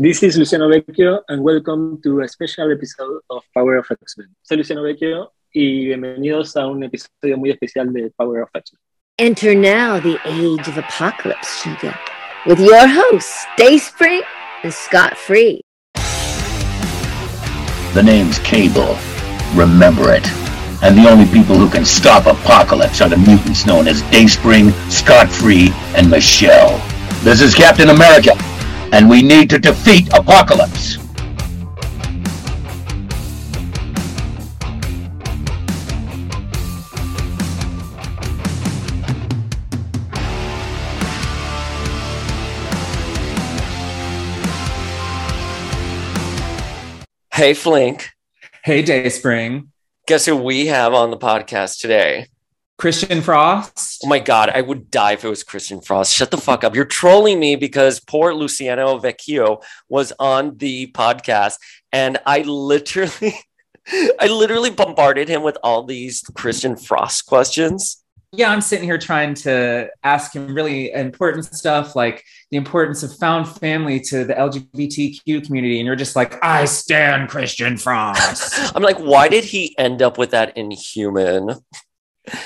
This is Luciano Vecchio, and welcome to a special episode of Power of X-Men. Soy Luciano Vecchio, y bienvenidos a un episodio muy especial de Power of X-Men. Enter now the age of apocalypse, Sugar, with your hosts, Dayspring and Scott Free. The name's Cable. Remember it. And the only people who can stop Apocalypse are the mutants known as Dayspring, Scott Free, and Michelle. This is Captain America, and we need to defeat Apocalypse. Hey, Flink. Hey, Dayspring. Guess who we have on the podcast today? Christian Frost. Oh my God, I would die if it was Christian Frost. Shut the fuck up. You're trolling me because poor Luciano Vecchio was on the podcast and I literally, I literally bombarded him with all these Christian Frost questions. Yeah, I'm sitting here trying to ask him really important stuff like the importance of found family to the LGBTQ community. And you're just like, I stand Christian Frost. I'm like, why did he end up with that inhuman?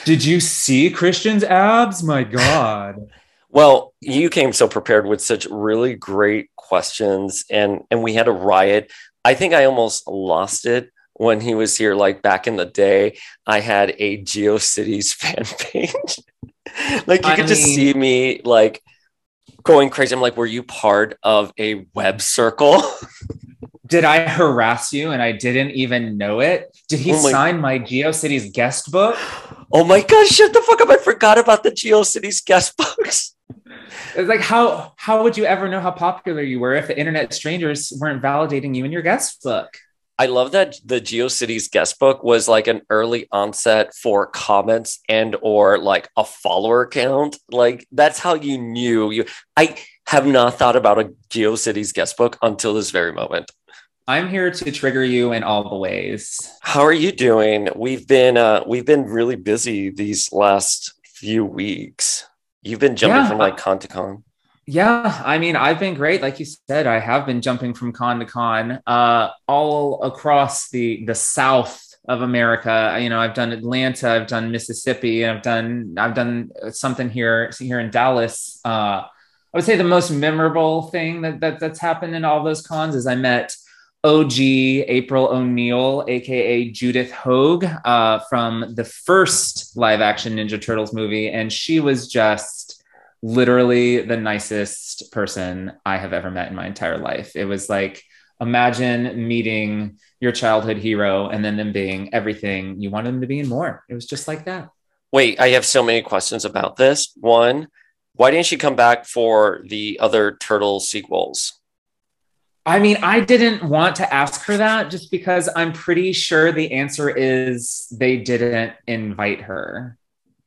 Did you see Christian's abs? My God. Well, you came so prepared with such really great questions and and we had a riot. I think I almost lost it when he was here like back in the day. I had a GeoCities fan page. like you I could just see me like going crazy. I'm like, were you part of a web circle? Did I harass you and I didn't even know it? Did he Oh my- sign my GeoCities guest book? oh my gosh, shut the fuck up. I forgot about the GeoCities guest books. It's like how how would you ever know how popular you were if the internet strangers weren't validating you in your guest book? I love that the GeoCities guest book was like an early onset for comments and or like a follower count. Like that's how you knew you. I have not thought about a GeoCities guest book until this very moment. I'm here to trigger you in all the ways. How are you doing? We've been uh we've been really busy these last few weeks. You've been jumping Yeah. from like con to con. Yeah, I mean, I've been great. Like you said, I have been jumping from con to con, uh, all across the the South of America. You know, I've done Atlanta, I've done Mississippi, and I've done I've done something here here in Dallas. Uh, I would say the most memorable thing that, that that's happened in all those cons is I met OG April O'Neil, aka Judith Hoag, uh, from the first live action Ninja Turtles movie, and she was just literally the nicest person I have ever met in my entire life. It was like imagine meeting your childhood hero and then them being everything you wanted them to be and more. It was just like that. Wait, I have so many questions about this. One, why didn't she come back for the other turtle sequels? I mean, I didn't want to ask her that just because I'm pretty sure the answer is they didn't invite her.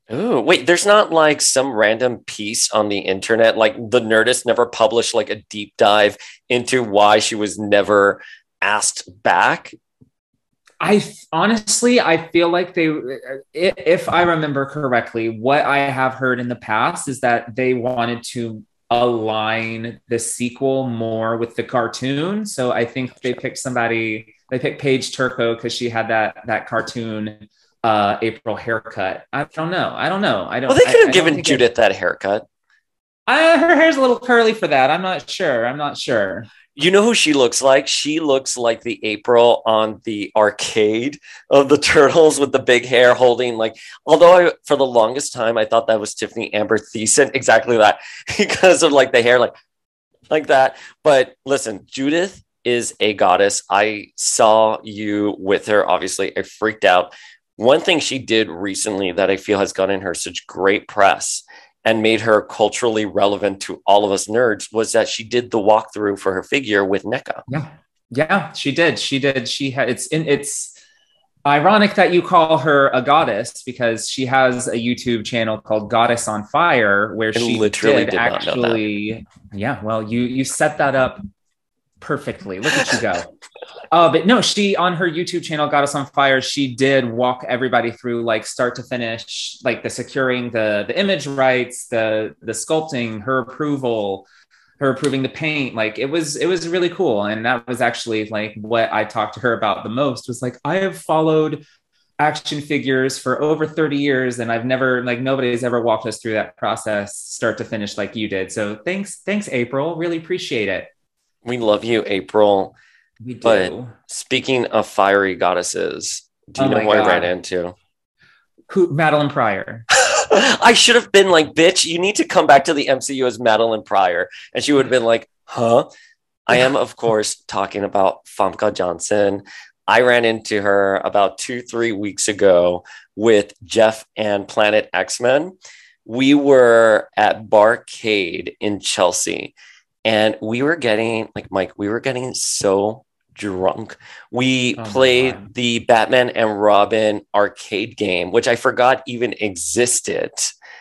Oh, wait, there's not like some random piece on the internet. Like the Nerdist never published like a deep dive into why she was never asked back. I honestly, I feel like they, if I remember correctly, what I have heard in the past is that they wanted to align the sequel more with the cartoon. So I think they picked somebody, they picked Paige Turco because she had that that cartoon uh April haircut. I don't know. I don't know. I don't. Well, they could have given think it- Judith that haircut. Uh, her hair's a little curly for that. I'm not sure. I'm not sure. You know who she looks like? She looks like the April on the arcade of the Turtles with the big hair holding like although I for the longest time I thought that was Tiffani Amber Thiessen exactly that because of like the hair like like that. But listen, Judith is a goddess. I saw you with her obviously. I freaked out. One thing she did recently that I feel has gotten her such great press and made her culturally relevant to all of us nerds was that she did the walkthrough for her figure with NECA. Yeah. Yeah, she did. She did. She had it's in it's ironic that you call her a goddess because she has a YouTube channel called Goddess on Fire where I she literally did, did not know that. actually Yeah, well you you set that up perfectly. Look at you go. Uh, but no, she on her YouTube channel, Goddess on Fire, she did walk everybody through like start to finish, like the securing the the image rights, the the sculpting, her approval, her approving the paint. Like it was, it was really cool. And that was actually like what I talked to her about the most was like, I have followed action figures for over 30 years and I've never like nobody's ever walked us through that process start to finish like you did. So thanks thanks April, really appreciate it. We love you April. We do. But speaking of fiery goddesses, do you Oh know who I ran into? Who Madelyne Pryor. I should have been like, bitch, you need to come back to the MCU as Madelyne Pryor. And she would have been like, huh? I am, of course, talking about Famke Janssen. I ran into her about two, three weeks ago with Jeff and Planet X Men. We were at Barcade in Chelsea and we were getting, like, Mike, we were getting so drunk. We Oh played the Batman and Robin arcade game, which I forgot even existed.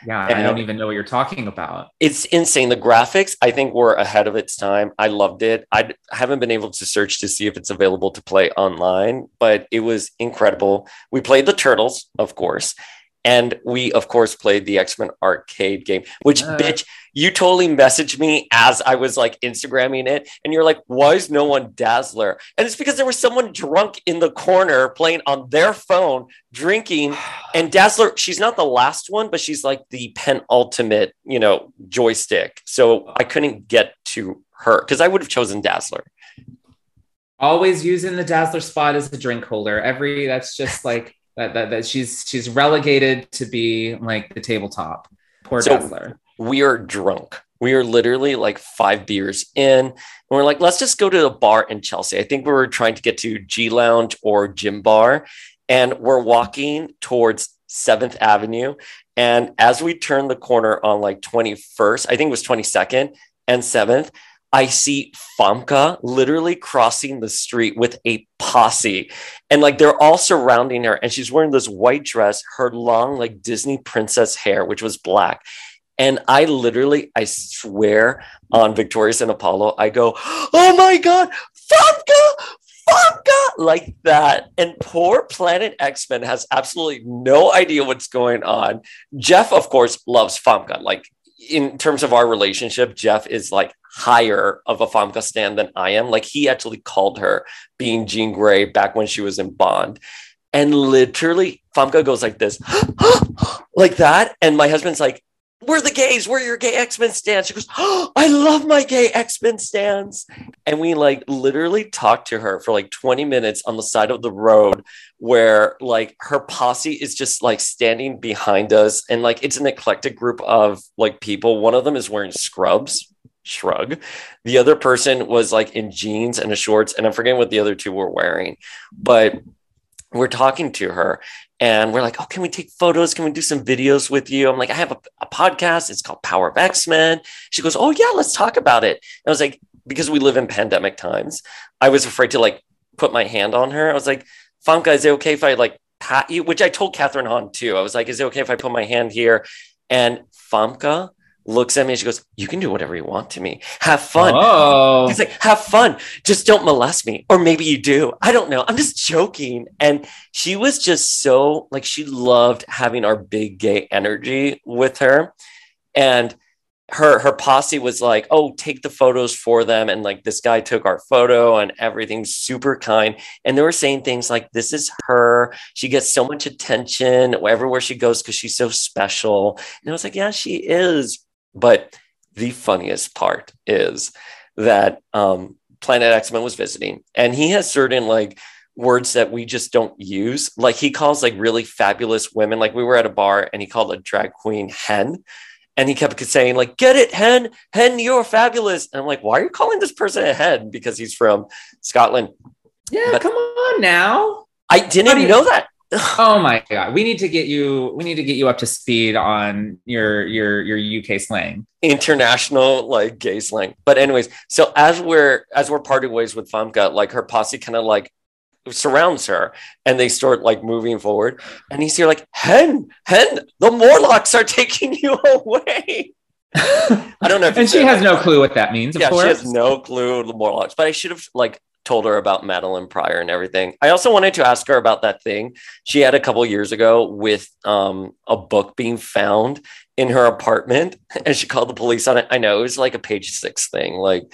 Yeah, And- I don't even know what you're talking about. It's insane. The graphics, I think, were ahead of its time. I loved it. I haven't been able to search to see if it's available to play online, but it was incredible. We played the Turtles, of course. And we, of course, played the X Men arcade game, which, Uh. bitch, you totally messaged me as I was like Instagramming it. And you're like, why is no one Dazzler? And it's because there was someone drunk in the corner playing on their phone, drinking, and Dazzler, she's not the last one, but she's like the penultimate, you know, joystick. So I couldn't get to her because I would have chosen Dazzler. Always using the Dazzler spot as a drink holder. Every that's just like that, that, that she's she's relegated to be like the tabletop. Poor So- Dazzler. We are drunk. We are literally like five beers in. And we're like, let's just go to a bar in Chelsea. I think we were trying to get to G Lounge or Gym Bar. And we're walking towards 7th Avenue. And as we turn the corner on like 21st, I think it was 22nd and 7th, I see Famke literally crossing the street with a posse. And like they're all surrounding her. And she's wearing this white dress, her long, like Disney princess hair, which was black. And I literally, I swear on Victorious and Apollo, I go, oh my God, Famke, Famke, like that. And poor Planet X Men has absolutely no idea what's going on. Jeff, of course, loves Famke. Like in terms of our relationship, Jeff is like higher of a Famke stand than I am. Like he actually called her being Jean Grey back when she was in Bond. And literally, Famke goes like this, like that. And my husband's like, we're the gays. We're your gay X Men stands. She goes, oh, I love my gay X Men stands. And we like literally talked to her for like 20 minutes on the side of the road where like her posse is just like standing behind us. And like it's an eclectic group of like people. One of them is wearing scrubs, shrug. The other person was like in jeans and a shorts. And I'm forgetting what the other two were wearing. But we're talking to her and we're like, oh, can we take photos? Can we do some videos with you? I'm like, I have a, a podcast. It's called Power of X Men. She goes, oh, yeah, let's talk about it. And I was like, because we live in pandemic times, I was afraid to like put my hand on her. I was like, Famke, is it okay if I like pat you? Which I told Kathryn Hahn too. I was like, is it okay if I put my hand here? And Famke looks at me and she goes, you can do whatever you want to me. Have fun. Oh, He's like, have fun. Just don't molest me. Or maybe you do. I don't know. I'm just joking. And she was just so like, she loved having our big gay energy with her. And her her posse was like, oh, take the photos for them. And like this guy took our photo and everything's super kind. And they were saying things like, this is her. She gets so much attention everywhere she goes because she's so special. And I was like, yeah, she is. But the funniest part is that um, Planet X Men was visiting, and he has certain like words that we just don't use. Like he calls like really fabulous women. Like we were at a bar, and he called a drag queen hen, and he kept saying like, "Get it, hen, hen, you're fabulous." And I'm like, "Why are you calling this person a hen?" Because he's from Scotland. yeah. but- come on now. I didn't you- know that. Oh my god, we need to get you. We need to get you up to speed on your your your UK slang. international like gay slang. But anyways, so as we're as we're parting ways with Famke, like her posse kind of like surrounds her and they start like moving forward. And he's here like, Hen, Hen, the Morlocks are taking you away. I don't know if and she has that. no clue what that means. Of yeah, course, she has no clue the Morlocks, but I should have like told her about Madelyne Pryor and everything. I also wanted to ask her about that thing she had a couple years ago with um, a book being found in her apartment and she called the police on it. I know it was like a page six thing, like,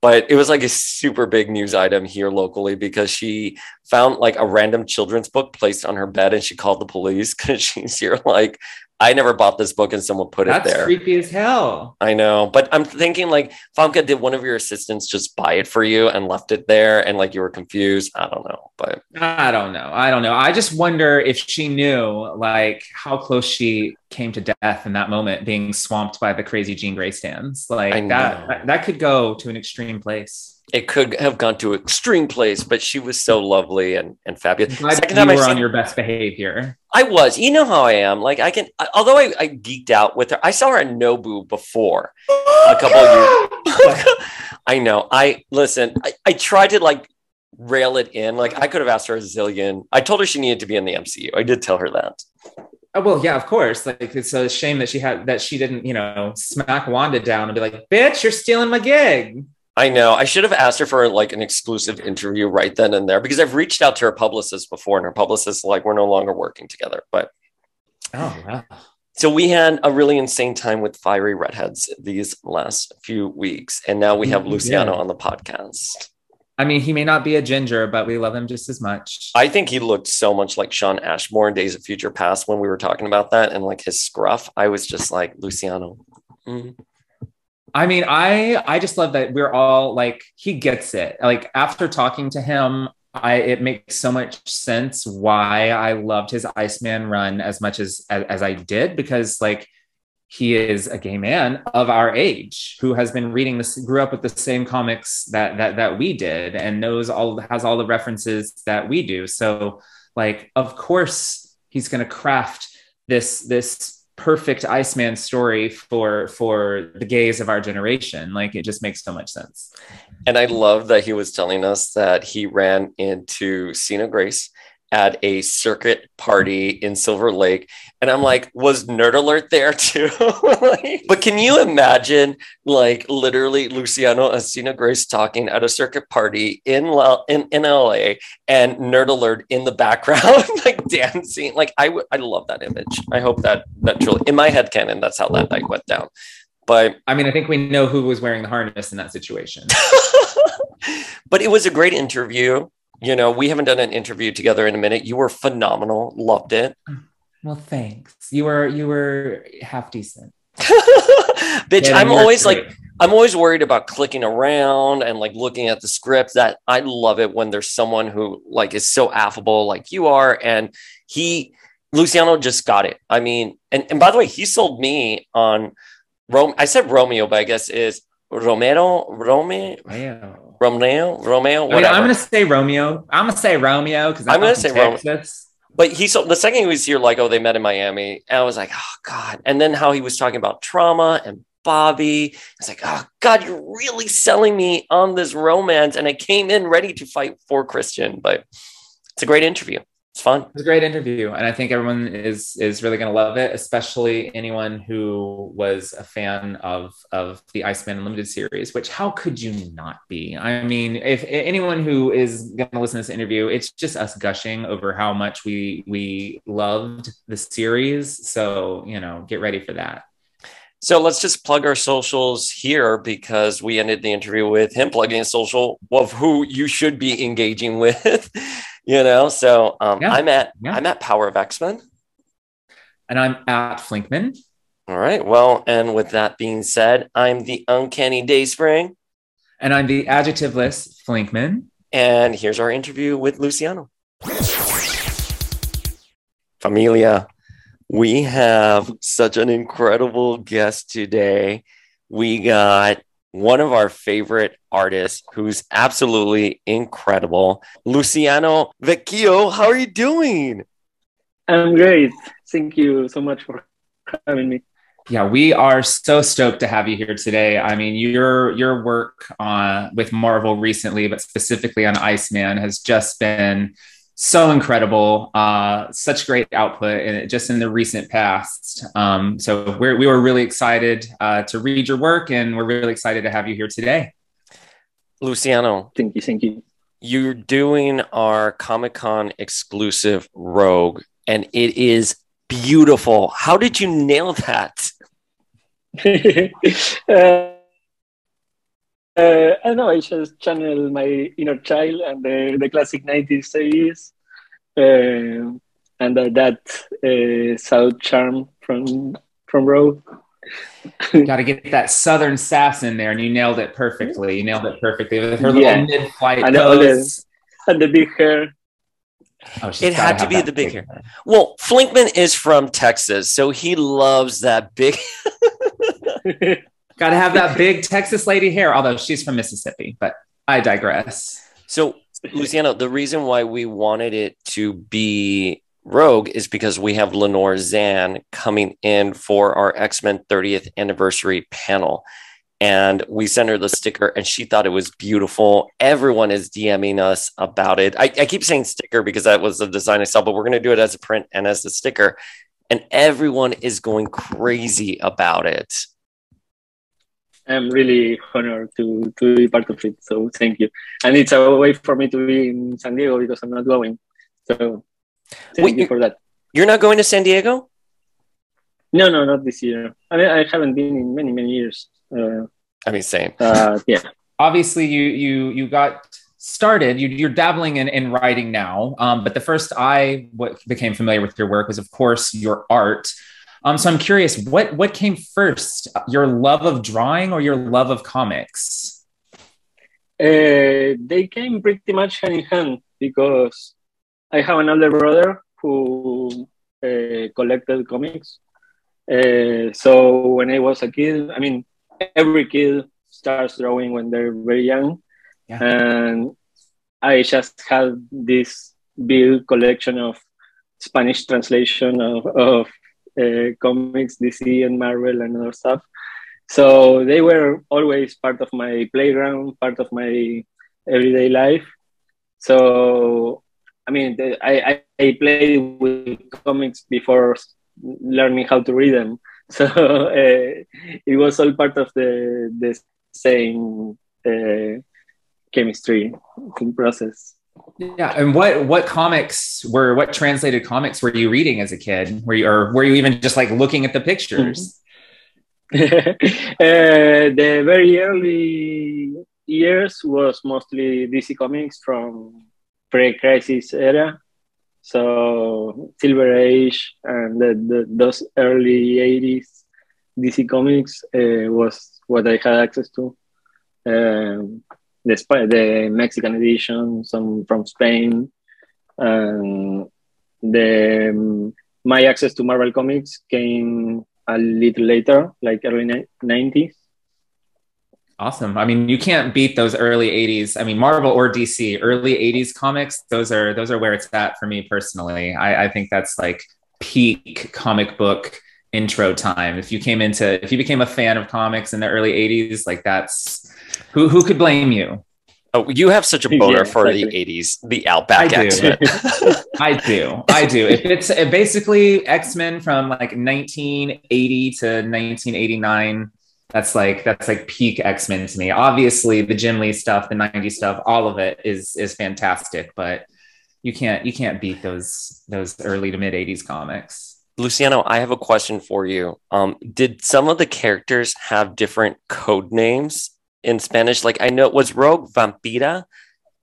but it was like a super big news item here locally because she found like a random children's book placed on her bed and she called the police because she's here like I never bought this book and someone put That's it there. That's creepy as hell. I know, but I'm thinking like Famke, did one of your assistants just buy it for you and left it there and like you were confused? I don't know, but I don't know. I don't know. I just wonder if she knew like how close she came to death in that moment, being swamped by the crazy Jean Grey stands. Like that that could go to an extreme place. It could have gone to extreme place, but she was so lovely and, and fabulous. Glad Second you time I were seen on your best behavior. I was. You know how I am. Like I can, I, although I, I geeked out with her. I saw her at Nobu before a couple of years. I know. I listen. I, I tried to like rail it in. Like I could have asked her a zillion. I told her she needed to be in the MCU. I did tell her that. Oh, well, yeah, of course. Like it's a shame that she had that she didn't, you know, smack Wanda down and be like, "Bitch, you're stealing my gig." I know. I should have asked her for like an exclusive interview right then and there because I've reached out to her publicist before, and her publicist is like, "We're no longer working together." But Oh, wow. So we had a really insane time with fiery redheads these last few weeks, and now we have Mhm, Luciano yeah. on the podcast. I mean, he may not be a ginger, but we love him just as much. I think he looked so much like Shawn Ashmore in Days of Future Past when we were talking about that, and like his scruff. I was just like Luciano. Mm. I mean, I I just love that we're all like he gets it. Like after talking to him, I it makes so much sense why I loved his Iceman run as much as as, as I did because like he is a gay man of our age who has been reading this grew up with the same comics that that that we did and knows all has all the references that we do. So like of course he's going to craft this this perfect Iceman story for for the gays of our generation. Like it just makes so much sense. And I love that he was telling us that he ran into Sina Grace at a circuit party in Silver Lake. And I'm like, was Nerd Alert there too? Like, but can you imagine, like, literally Luciano and Sina Grace talking at a circuit party in, La- in, in LA and Nerd Alert in the background, like dancing? Like, I would, I love that image. I hope that, that truly, in my head canon, that's how that night went down. But I mean, I think we know who was wearing the harness in that situation. but it was a great interview. You know, we haven't done an interview together in a minute. You were phenomenal. Loved it. Mm-hmm. Well, thanks. You were you were half decent. Bitch, Yeah, I'm always like. I'm always worried about clicking around and like looking at the script. That I love it when there's someone who like is so affable like you are. And he, Luciano just got it. I mean, and, and by the way, he sold me on Rome. I said Romeo, but I guess is Romero, Romeo, Wow. Romeo, Romeo, I mean. I'm gonna say Romeo. I'm gonna say Romeo because I'm gonna say Texas. But he so the second he was here, like, oh, they met in Miami. And I was like, oh God. And then how he was talking about trauma and Bobby. It's like, oh God, you're really selling me on this romance. And I came in ready to fight for Christian, but it's a great interview. It's fun. It was a great interview, and I think everyone is is really going to love it, especially anyone who was a fan of of the Iceman Unlimited series. Which how could you not be? I mean, if anyone who is going to listen to this interview, it's just us gushing over how much we we loved the series. So you know, get ready for that. So let's just plug our socials here because we ended the interview with him plugging a social of who you should be engaging with. you know, so um, Yeah. I'm at Yeah. I'm at Power of X Men. And I'm at Flinkman, All right. Well, and with that being said, I'm the Uncanny Dayspring. and I'm the adjectiveless Flinkman. And here's our interview with Luciano. Familia, we have such an incredible guest today. We got one of our favorite artists who's absolutely incredible, Luciano Vecchio. How are you doing? I'm great. Thank you so much for having me. Yeah, we are so stoked to have you here today. I mean, your your work uh, with Marvel recently, but specifically on Iceman, has just been so incredible. Uh, such great output, in, just in the recent past. Um, so we're, we were really excited uh, to read your work, and we're really excited to have you here today. Luciano, Thank you. Thank you. you're doing our Comic Con exclusive Rogue, and it is beautiful. How did you nail that? uh, uh, I don't know. I just channel my inner child and the, the classic 90s series, uh, and uh, that uh, South charm from from Rogue. Got to get that southern sass in there, and you nailed it perfectly. You nailed it perfectly with her Yeah. little mid-flight And all the- And the big hair. Oh, It had to be the big hair. Well, Flinkman is from Texas, so he loves that big. Got to have that big Texas lady hair. Although she's from Mississippi, but I digress. So, Luciano, the reason why we wanted it to be Rogue is because we have Lenore Zann coming in for our X Men 30th anniversary panel. And we sent her the sticker and she thought it was beautiful. Everyone is DMing us about it. I, I keep saying sticker because that was the design I saw, but we're going to do it as a print and as a sticker. And everyone is going crazy about it. I'm really honored to, to be part of it. So thank you. And it's a way for me to be in San Diego because I'm not going. So thank Wait, you for that. You're not going to San Diego? No, no, not this year. I mean, I haven't been in many, many years. Uh, I mean, same. uh, yeah. Obviously, you you you got started. You, you're dabbling in, in writing now, um, but the first I became familiar with your work was, of course, your art. Um, so I'm curious, what what came first, your love of drawing or your love of comics? Uh, they came pretty much hand in hand because I have an older brother who uh, collected comics. Uh, so when I was a kid, I mean, every kid starts drawing when they're very young, Yeah. and I just had this big collection of Spanish translation of, of uh, comics, DC and Marvel and other stuff. So they were always part of my playground, part of my everyday life. So, I mean, I, I, played with comics before learning how to read them. So uh, it was all part of the, the same uh, chemistry process. Yeah, and what what comics were what translated comics were you reading as a kid? Were you or were you even just like looking at the pictures? uh, the very early years was mostly DC Comics from pre-crisis era, so Silver Age and the, the, those early '80s DC Comics uh, was what I had access to. Um, the the Mexican edition, some from Spain, and the um, my access to Marvel Comics came a little later, like early 90s. Awesome. I mean, you can't beat those early 80s. I mean, Marvel or DC, early 80s comics, those are those are where it's at for me personally. I, I think that's like peak comic book intro time. If you came into if you became a fan of comics in the early 80s, like that's who who could blame you? Oh, you have such a boner Yeah, for exactly. the 80s, the Outback I do. accent. I do. I do. If it's uh, basically X-Men from like 1980 to 1989, that's like that's like peak X-Men to me. Obviously, the Jim Lee stuff, the 90s stuff, all of it is is fantastic, but you can't you can't beat those those early to mid 80s comics. Luciano, I have a question for you. Um, did some of the characters have different code names in Spanish? Like I know it was Rogue Vampira.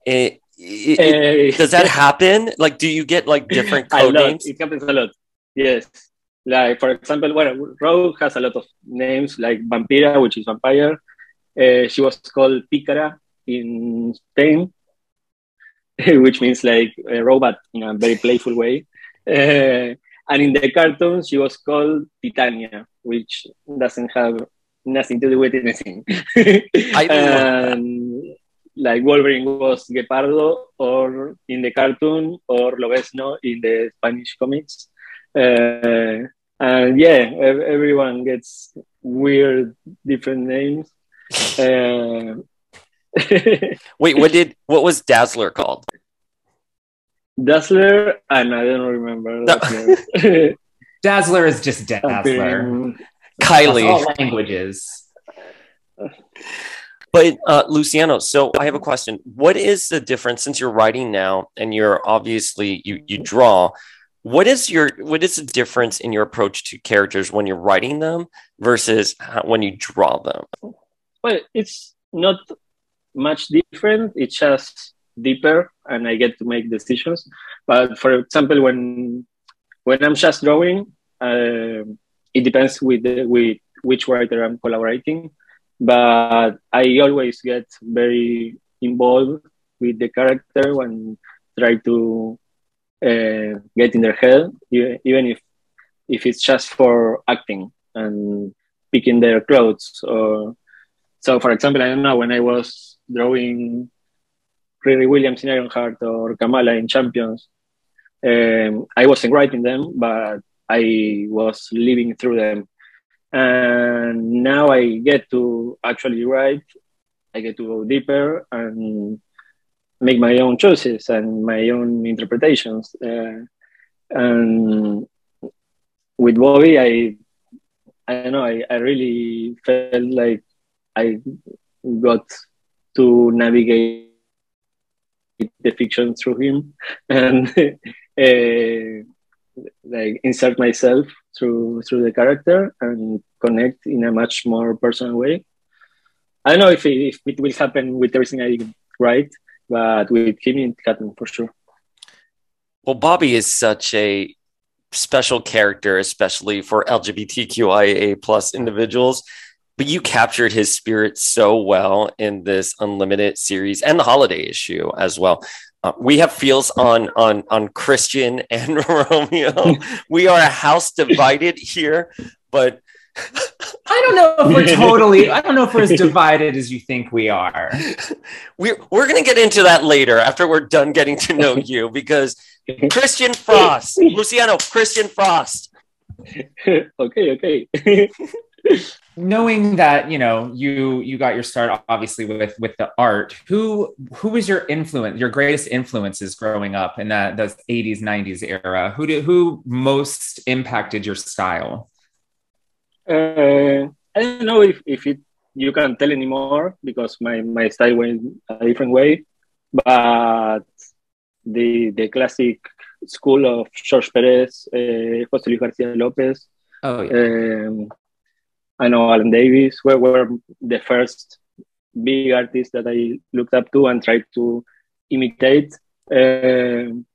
It, it- it- Uh, does that happen? Like, do you get like different code lot. names? It happens a lot. Yes. Like for example, well, Rogue has a lot of names like Vampira, which is vampire. Uh, she was called Pícara in Spain, which means like a robot in a very playful way. Uh, and in the cartoon, she was called Titania, which doesn't have nothing to do with anything. I love like Wolverine was Guepardo, or in the cartoon, or Lobezno in the Spanish comics. Uh, and yeah, ev- everyone gets weird different names. Uh, Wait, what did what was Dazzler called? Dazzler, and I don't remember. No. Dazzler. Dazzler is just Dazzler. Um, Kylie. All languages. But uh, Luciano, so I have a question. What is the difference since you're writing now and you're obviously you you draw? what is your what is the difference in your approach to characters when you're writing them versus how, when you draw them? Well, it's not much different. It's just deeper, and I get to make decisions. But for example, when when I'm just drawing, uh, it depends with the, with which writer I'm collaborating. But I always get very involved with the character and try to uh, get in their head, even if if it's just for acting and picking their clothes. Or so, for example, I don't know when I was drawing Riri Williams in Ironheart or Kamala in Champions, um, I wasn't writing them, but I was living through them. And now I get to actually write. I get to go deeper and make my own choices and my own interpretations. Uh, and with Bobby, I I don't know, I, I really felt like I got to navigate the fiction through him and uh, like insert myself through through the character and connect in a much more personal way. I don't know if it, if it will happen with everything I write, but with him it happened for sure. Well, Bobby is such a special character, especially for LGBTQIA plus individuals. But you captured his spirit so well in this unlimited series and the holiday issue as well. Uh, we have feels on on on Christian and Romeo. we are a house divided here, but I don't know if we're totally. I don't know if we're as divided as you think we are. We're we're gonna get into that later after we're done getting to know you because Christian Frost, Luciano, Christian Frost. okay, okay. Knowing that you know you you got your start obviously with with the art. Who who was your influence? Your greatest influences growing up in that those eighties nineties era? Who did who most impacted your style? Uh, I don't know if, if it you can tell anymore because my, my style went a different way, but the the classic school of George Perez, uh, Jose Luis Garcia Lopez, oh, yeah. um, I know Alan Davis were, were the first big artists that I looked up to and tried to imitate. Um,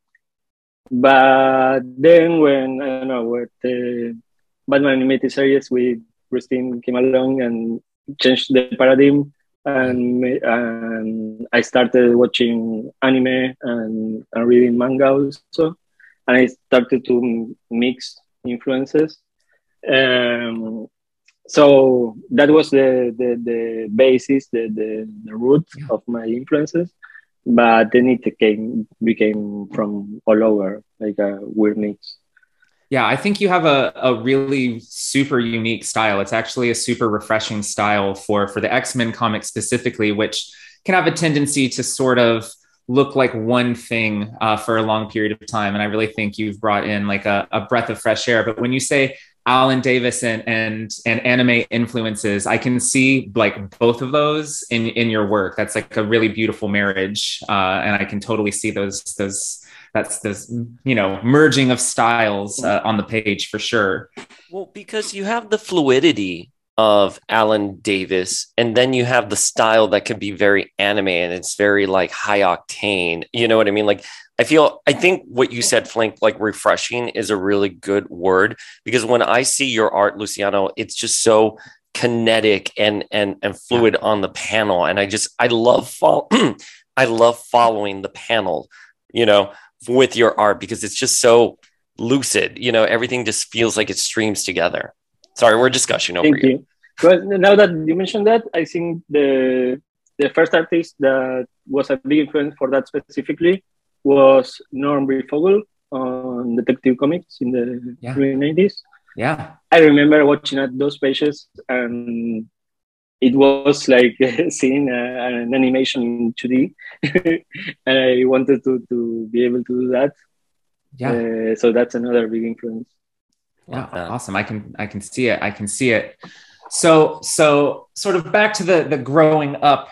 but then when I don't know what the Batman animated series with Christine came along and changed the paradigm. And, and I started watching anime and, and reading manga also. And I started to mix influences. Um, so that was the, the, the basis, the, the, the root of my influences. But then it came, became from all over, like a weird mix. Yeah, I think you have a, a really super unique style. It's actually a super refreshing style for for the X-Men comic specifically, which can have a tendency to sort of look like one thing uh, for a long period of time. And I really think you've brought in like a, a breath of fresh air. But when you say Alan Davis and and and anime influences, I can see like both of those in in your work. That's like a really beautiful marriage, uh, and I can totally see those those that's this you know merging of styles uh, on the page for sure. Well because you have the fluidity of alan davis and then you have the style that can be very anime and it's very like high octane. You know what i mean? Like i feel i think what you said flink like refreshing is a really good word because when i see your art luciano it's just so kinetic and and and fluid on the panel and i just i love fo- i love following the panel you know with your art because it's just so lucid. You know, everything just feels like it streams together. Sorry, we're discussing over Thank you. Well, now that you mentioned that, I think the the first artist that was a big influence for that specifically was Norm Breyfogle on Detective Comics in the yeah. early 90s. Yeah. I remember watching at those pages and it was like seeing a, an animation in 2D, and I wanted to to be able to do that. Yeah. Uh, so that's another big influence. Yeah, awesome. I can I can see it. I can see it. So so sort of back to the the growing up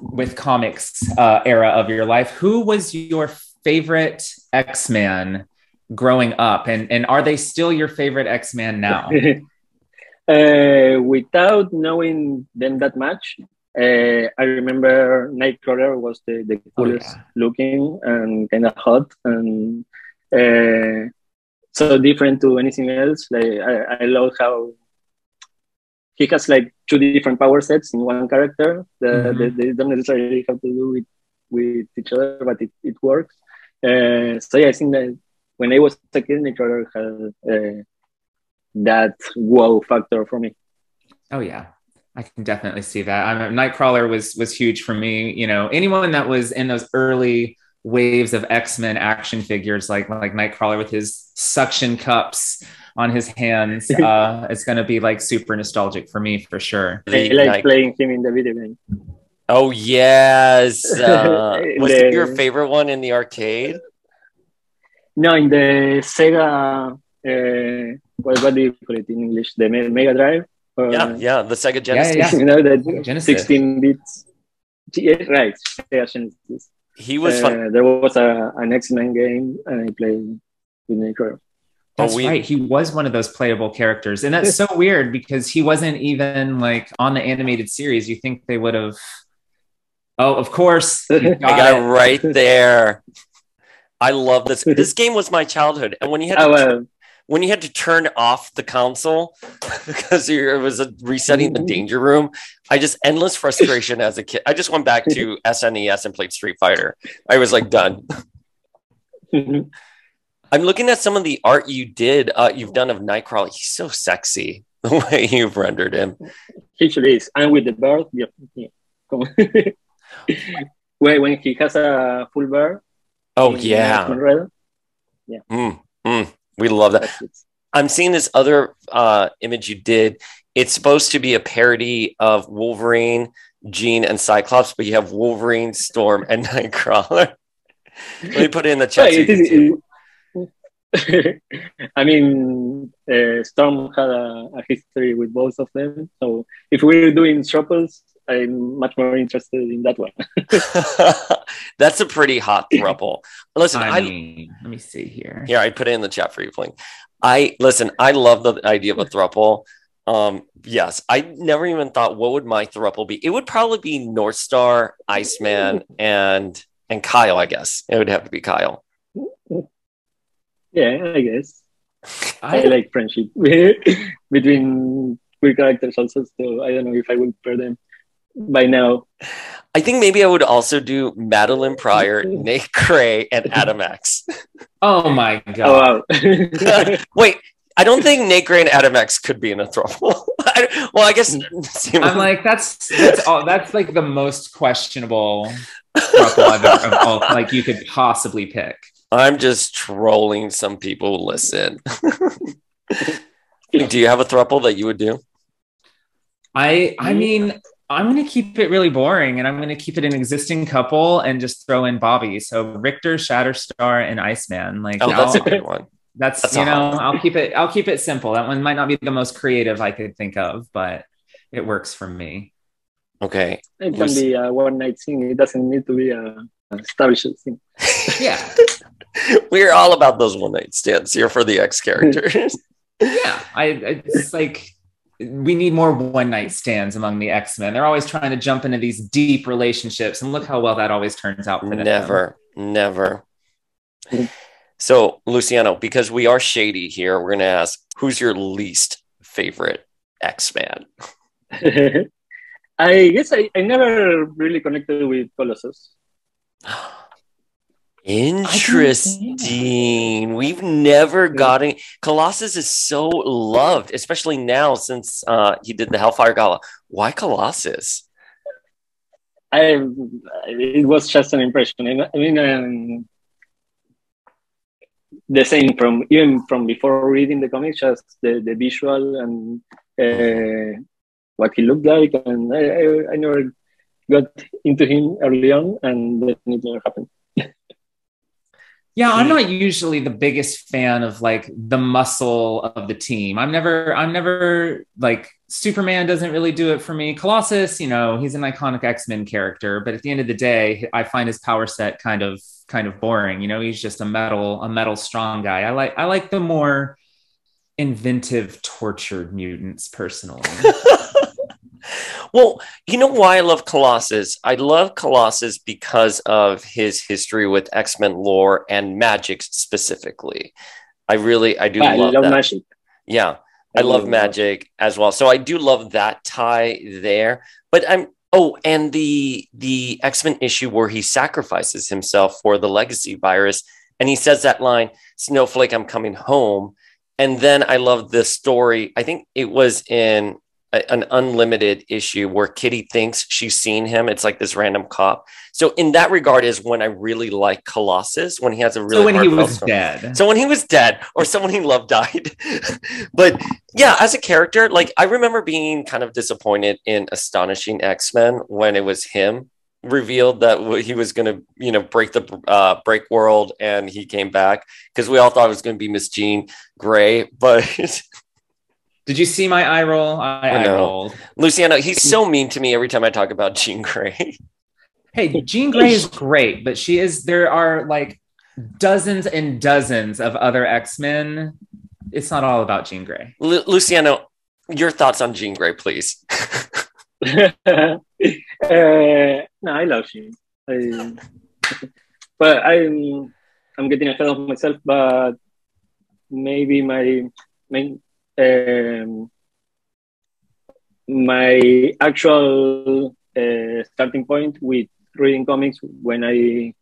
with comics uh, era of your life. Who was your favorite X Man growing up, and and are they still your favorite X Man now? uh, without knowing them that much, uh, I remember Nightcrawler was the, the coolest Oh, yeah. looking and kind of hot and uh, so different to anything else. Like I, I love how he has like two different power sets in one character. The, Mhm. the, they don't necessarily have to do with with each other, but it, it works. Uh, so yeah, I think that when I was a kid, Nightcrawler had uh, that wow factor for me. Oh yeah, I can definitely see that. I mean, Nightcrawler was was huge for me. You know, anyone that was in those early waves of X Men action figures, like like Nightcrawler with his suction cups on his hands, uh, it's going to be like super nostalgic for me for sure. I The like playing him in the video game. Oh yes. Uh, was it your favorite one in the arcade? No, in the Sega, uh, what, what do you call it in English? The Mega Drive? Or, Yeah, yeah, the Sega Genesis. yeah. you know, the Genesis. 16 bits. Yeah, right, Sega Genesis. He was. Uh, there was a, an X Men game, and I played with Nightcrawler. That's Oh, we- right. He was one of those playable characters. And that's so weird because he wasn't even like on the animated series. You think they would have. Oh, of course. he's I got got it. it right there. I love this. This game was my childhood, and when you had to Oh, well, when you had to turn off the console because it was a resetting the danger room, I just endless frustration as a kid. I just went back to SNES and played Street Fighter. I was like done. I'm looking at some of the art you did. Uh, you've done of Nightcrawler. He's so sexy the way you've rendered him. he actually is. And with the bird, yeah. Yeah. On. when, he has a full bar. Oh yeah, Red, Mm, mm. we love that. I'm seeing this other uh, image you did. It's supposed to be a parody of Wolverine, Jean, and Cyclops, but you have Wolverine, Storm, and Nightcrawler. Let me put it in the chat. So you it can is- see. it- I mean, uh, Storm had a, a history with both of them. So if we're doing shuffles, I'm much more interested in that one. That's a pretty hot throuple. Listen, I I, let me see here. here I put it in the chat for you, Flink. I listen. I love the idea of a throuple. Um, yes, I never even thought what would my throuple be. It would probably be North Star, Iceman, and and Kyle. I guess it would have to be Kyle. Yeah, I guess. I, I, like friendship between queer characters also. So I don't know if I would pair them by now. I think maybe I would also do Madelyne Pryor, Nate Gray, and Adam X. oh my Oh, God. wow. Wait, I don't think Nate Gray and Adam X could be in a throuple. I- well, I guess mm. I'm like, that's that's all that's like the most questionable couple I've ever, of all, like you could possibly pick. I'm just trolling some people. Listen, do you have a throuple that you would do? I I mm. mean, I'm gonna keep it really boring and I'm gonna keep it an existing couple and just throw in Bobby. So Rictor, Shatterstar, and Iceman. Like Oh, that's a I'll- good one. that's, that's you know, hot. I'll keep it I'll keep it simple. That one might not be the most creative I could think of, but it works for me. Okay. It can be a one night thing. It doesn't need to be a a established thing. Yeah. We're all about those one night stands here for the X characters. yeah i it's like we need more one night stands among the x-men they're always trying to jump into these deep relationships and look how well that always turns out for them never, never. So, Luciano, because we are shady here, we're going to ask who's your least favorite X Man? I guess I, I never really connected with Colossus. Interesting. We've never gotten Colossus is so loved, especially now since uh, he did the Hellfire Gala. Why Colossus? I it was just an impression. I mean, um, the same from even from before reading the comics, just the, the visual and uh, what he looked like, and I, I, I never got into him early on, and then it never happened. Yeah i'm not usually the biggest fan of like the muscle of the team i'm never i'm never like Superman doesn't really do it for me. Colossus, you know, he's an iconic X-Men character, but at the end of the day, I find his power set kind of kind of boring. You know, he's just a metal a metal strong guy. I like I like the more inventive tortured mutants personally. well, you know why I love Colossus? I love Colossus because of his history with X-Men lore and magic specifically. I really I do I love, love that. magic. Yeah. I love magic as well. So I do love that tie there. But I'm oh, and the the X-Men issue where he sacrifices himself for the legacy virus and he says that line, Snowflake, I'm coming home. And then I love the story. I think it was in a- an unlimited issue where Kitty thinks she's seen him. It's like this random cop. So in that regard is when I really like Colossus when he has a really so when he was dead. So when he was dead or someone he loved died. but yeah, as a character, like I remember being kind of disappointed in Astonishing X-Men when it was him revealed that he was going to, you know, break the uh, Breakworld and he came back because we all thought it was going to be Miss Jean Grey, but Did you see my eye roll? I I know. rolled. Luciano, he's so mean to me every time I talk about Jean Grey. Hey, Jean Grey is great, but she is there are like dozens and dozens of other X-Men. It's not all about Jean Grey. Lu- Luciano, your thoughts on Jean Grey, please. uh, no, I love him. I, but I'm I'm getting ahead of myself. But maybe my my um, my actual uh, starting point with reading comics when I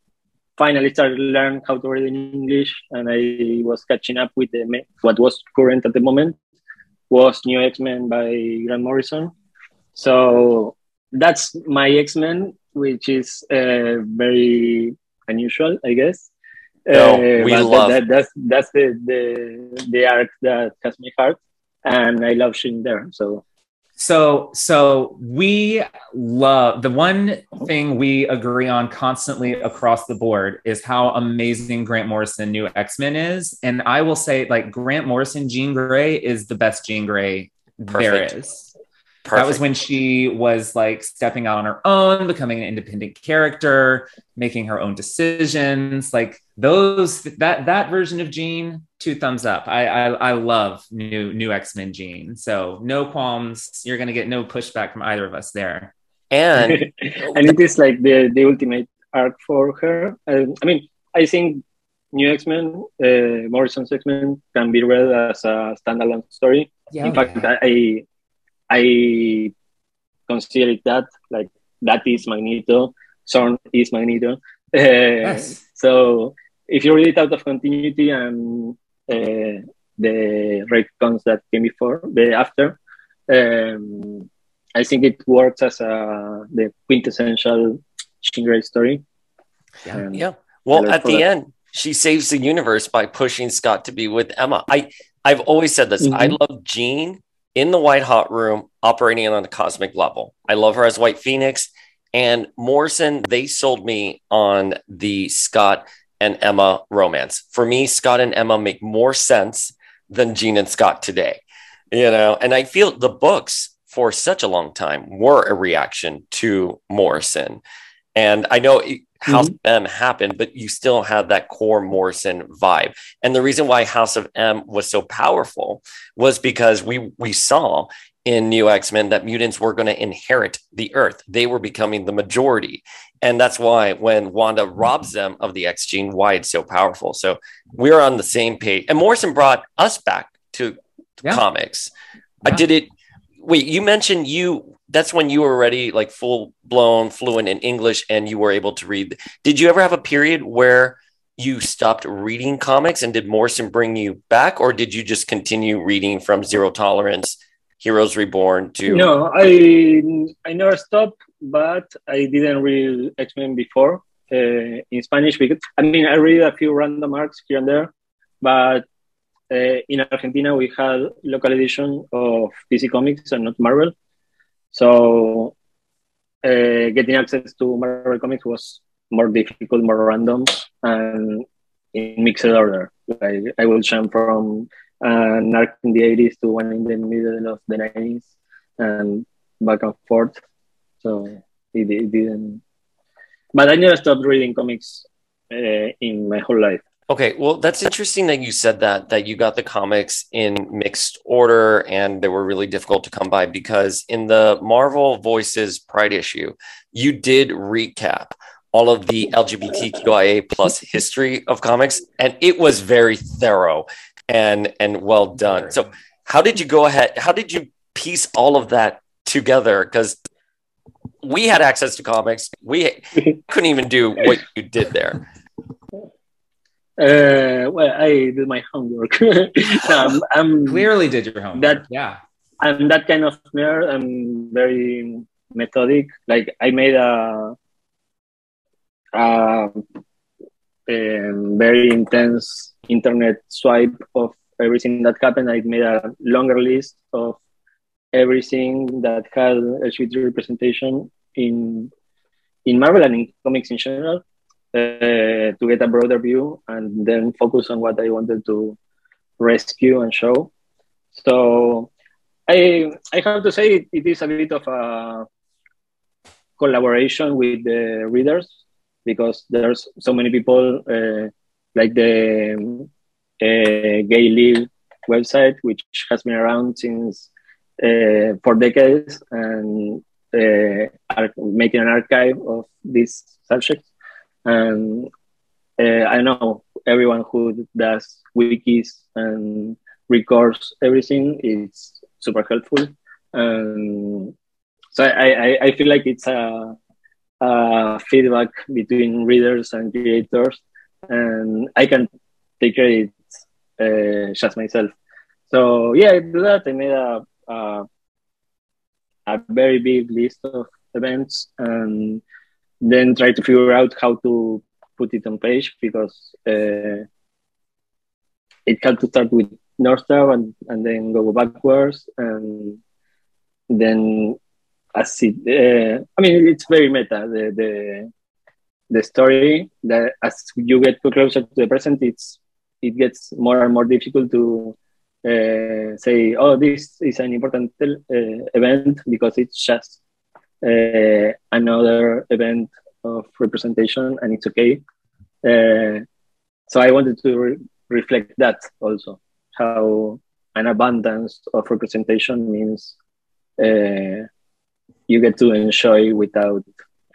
finally started to learn how to read in English, and I was catching up with the what was current at the moment was New X Men by Grant Morrison. So that's my X Men, which is uh, very unusual, I guess. No, Uh, we love- that, that's that's the, the the arc that has my heart, and I love Shin there. So So, so we love the one thing we agree on constantly across the board is how amazing Grant Morrison new X Men is, and I will say, like Grant Morrison, Jean Grey is the best Jean Grey there Perfect. That was when she was like stepping out on her own, becoming an independent character, making her own decisions. Like those, that that version of Jean, two thumbs up. I I, I love new new X Men Jean. So no qualms. You're gonna get no pushback from either of us there. and and it is like the the ultimate arc for her. Um, I mean, I think New X Men, uh, Morrison's X Men, can be read as a standalone story. Yeah. In fact, I I consider it that like that is Magneto, Xorn is Magneto. Uh, Yes. So if you read it out of continuity and uh, the retcons that came before, the after, um, I think it works as a the quintessential Jean Grey story. Yeah. And Yeah. Well, at the that. end, she saves the universe by pushing Scott to be with Emma. I I've always said this. I Mhm. love Jean in the White Hot Room operating on a cosmic level. I love her as White Phoenix and Morrison. They sold me on the Scott and Emma romance. For me, Scott and Emma make more sense than Jean and Scott today. You know, and I feel the books for such a long time were a reaction to Morrison. And I know House of mm-hmm. M happened, but you still had that core Morrison vibe. And the reason why House of M was so powerful was because we we saw in New X Men that mutants were going to inherit the Earth. They were becoming the majority, and that's why when Wanda robs them of the X gene, why it's so powerful. So we're on the same page. And Morrison brought us back to Yeah. comics. I did it. Wait, you mentioned you. That's when you were already like full blown fluent in English and you were able to read. Did you ever have a period where you stopped reading comics and did Morrison bring you back, or did you just continue reading from Zero Tolerance, Heroes Reborn to? No, I I never stopped, but I didn't read X Men before uh, in Spanish because I mean I read a few random arcs here and there, but uh, in Argentina we had local edition of DC Comics and not Marvel, so uh, getting access to Marvel Comics was more difficult, more random, and in mixed order. Like I will jump from an arc in the 80s to one in the middle of the 90s and back and forth. So it, it didn't. But I never stopped reading comics uh, in my whole life. Okay, well, that's interesting that you said that that you got the comics in mixed order and they were really difficult to come by because in the Marvel Voices Pride issue, you did recap all of the LGBTQIA plus history of comics, and it was very thorough and and well done. So, how did you go ahead? How did you piece all of that together? Because we had access to comics, we couldn't even do what you did there. Uh, well, I did my homework. um, I'm Clearly did your homework. That- yeah. I'm that kind of nerd. I'm very methodic. Like I made a, a, um, very intense internet swipe of everything that happened. I made a longer list of everything that had LGBT representation in in Marvel and in comics in general uh, to get a broader view and then focus on what I wanted to rescue and show. So I I have to say it, it is a bit of a collaboration with the readers because there's so many people uh, like the uh, Gay League website, which has been around since uh, for decades and uh, are making an archive of these subjects. And uh, I know everyone who does wikis and records everything is super helpful. And so I, I, I feel like it's a, a feedback between readers and creators, and I can take credit uh, just myself. So yeah, I do that. I made a, a a very big list of events and then try to figure out how to put it on page because uh, it had to start with Northstar and, and then go backwards and then as it uh, I mean it's very meta the the the story that as you get closer to the present it's it gets more and more difficult to uh, say, oh, this is an important uh, event because it's just uh, another event of representation and it's okay. Uh, so I wanted to re- reflect that also, how an abundance of representation means uh, you get to enjoy without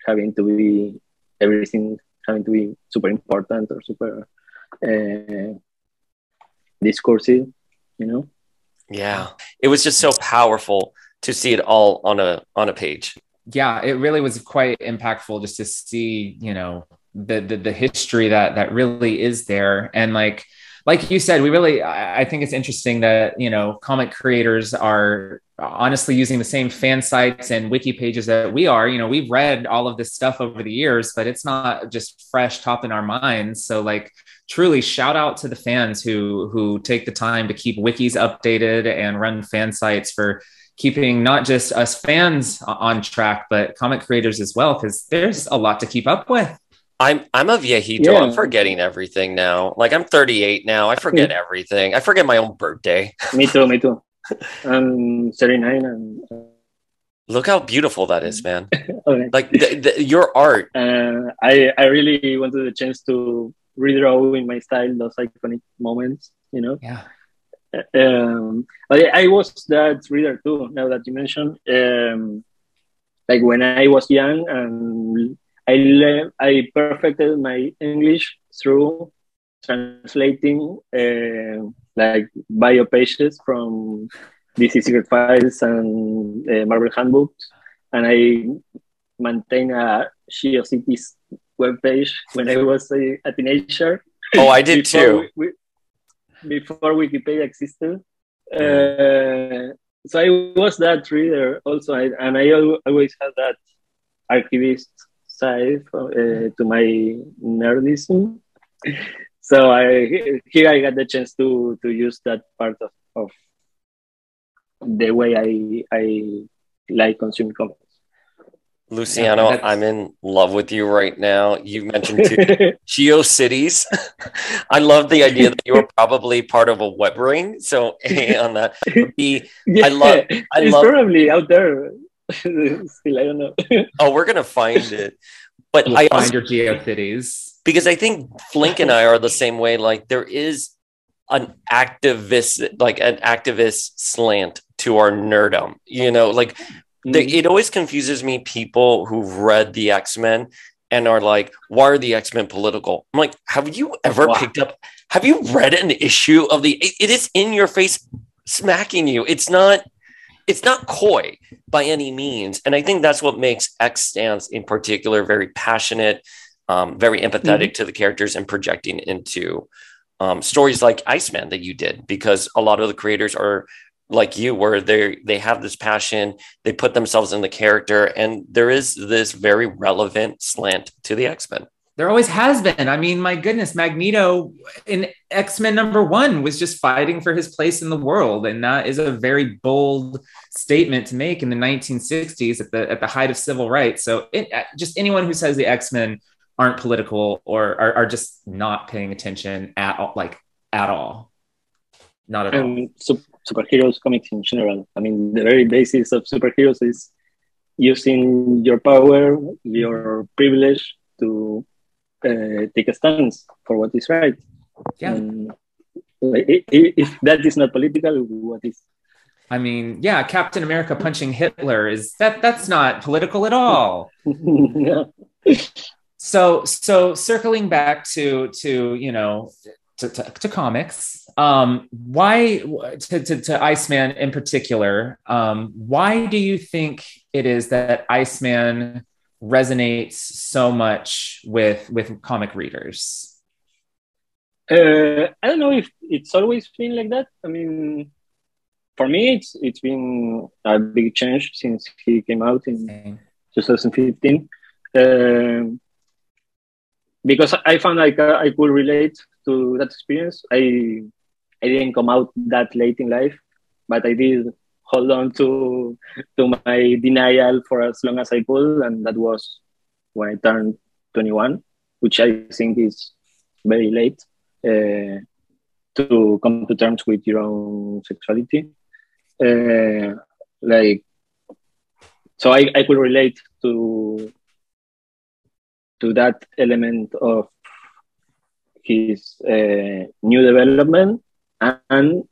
having to be everything having to be super important or super uh, discursive you know Yeah, it was just so powerful to see it all on a on a page. Yeah it really was quite impactful just to see you know the, the the history that that really is there. And like like you said we really i think it's interesting that you know comic creators are honestly using the same fan sites and wiki pages that we are. You know we've read all of this stuff over the years but it's not just fresh top in our minds. So like truly shout out to the fans who who take the time to keep wikis updated and run fan sites for keeping not just us fans on track, but comic creators as well, because there's a lot to keep up with. I'm I'm a viejito. Yeah. I'm forgetting everything now. Like I'm 38 now. I forget everything. I forget my own birthday. me too me too i'm 39 and Look how beautiful that is, man. okay. Like the, the, your art. uh, I, I really wanted the chance to redraw in my style those iconic moments you know Yeah. Um, I, I was that reader too. Now that you mentioned, um, like when I was young, and I le- I perfected my English through translating uh, like bio pages from DC Secret Files and uh, Marvel handbooks, and I maintain a GeoCities webpage when I was a, a teenager. Oh, I did too. we- we- before Wikipedia existed. Uh, so I was that reader also, I, and I always had that archivist side uh, to my nerdism. So I here I got the chance to to use that part of, of the way I I like consuming comics. Luciano, Yeah, I'm in love with you right now. You mentioned two GeoCities. I love the idea that you were probably part of a web ring. So A on that. B, yeah, I love- I it's love- probably out there. Still, I don't know. oh, we're gonna find it. But You'll I find also your GeoCities. because I think Flink and I are the same way. Like there is an activist, like an activist slant to our nerdum. You know, like they. It always confuses me people who've read the x-men and are like why are the x-men political? I'm like have you ever Wow. picked up have you read an issue of the it- it is in your face smacking you. It's not it's not coy by any means. And i think that's what makes x stance in particular very passionate um, very empathetic to the characters and projecting into um, stories like iceman that you did because a lot of the creators are like you where they they have this passion they put themselves in the character and there is this very relevant slant to the x-men There always has been. I mean, my goodness, Magneto in X Men number one was just fighting for his place in the world, and that is a very bold statement to make in the 1960s at the at the height of civil rights. So, it, uh, just anyone who says the X Men aren't political or are, are just not paying attention at all, like at all, not at all. and sup- superheroes comics in general. I mean, the very basis of superheroes is using your power, your privilege to uh, take a stance for what is right. Yeah. And, like, i- i- if that is not political, what is? I mean, yeah, Captain America punching Hitler is that that's not political at all. yeah. so so circling back to to you know to, to, to comics. Um why to, to, to iceman in particular um why do you think it is that iceman resonates so much with with comic readers? Uh, I don't know if it's always been like that. I mean, for me, it's it's been a big change since he came out in 2015 um, because I found like uh, I could relate to that experience. I I didn't come out that late in life, but I did hold on to to my denial for as long as I could, and that was when I turned 21, which I think is very late uh, to come to terms with your own sexuality. Uh, like so I, I could relate to to that element of his uh, new development and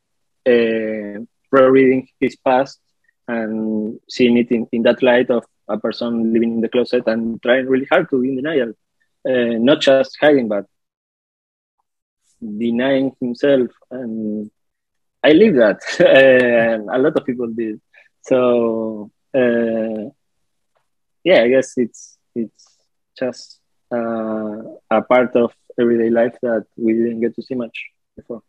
uh, rereading his past and seeing it in, in that light of a person living in the closet and trying really hard to be in denial, uh, not just hiding, but denying himself. And I live that. uh, a lot of people did. So uh, yeah, I guess it's it's just a part of everyday life that we didn't get to see much before.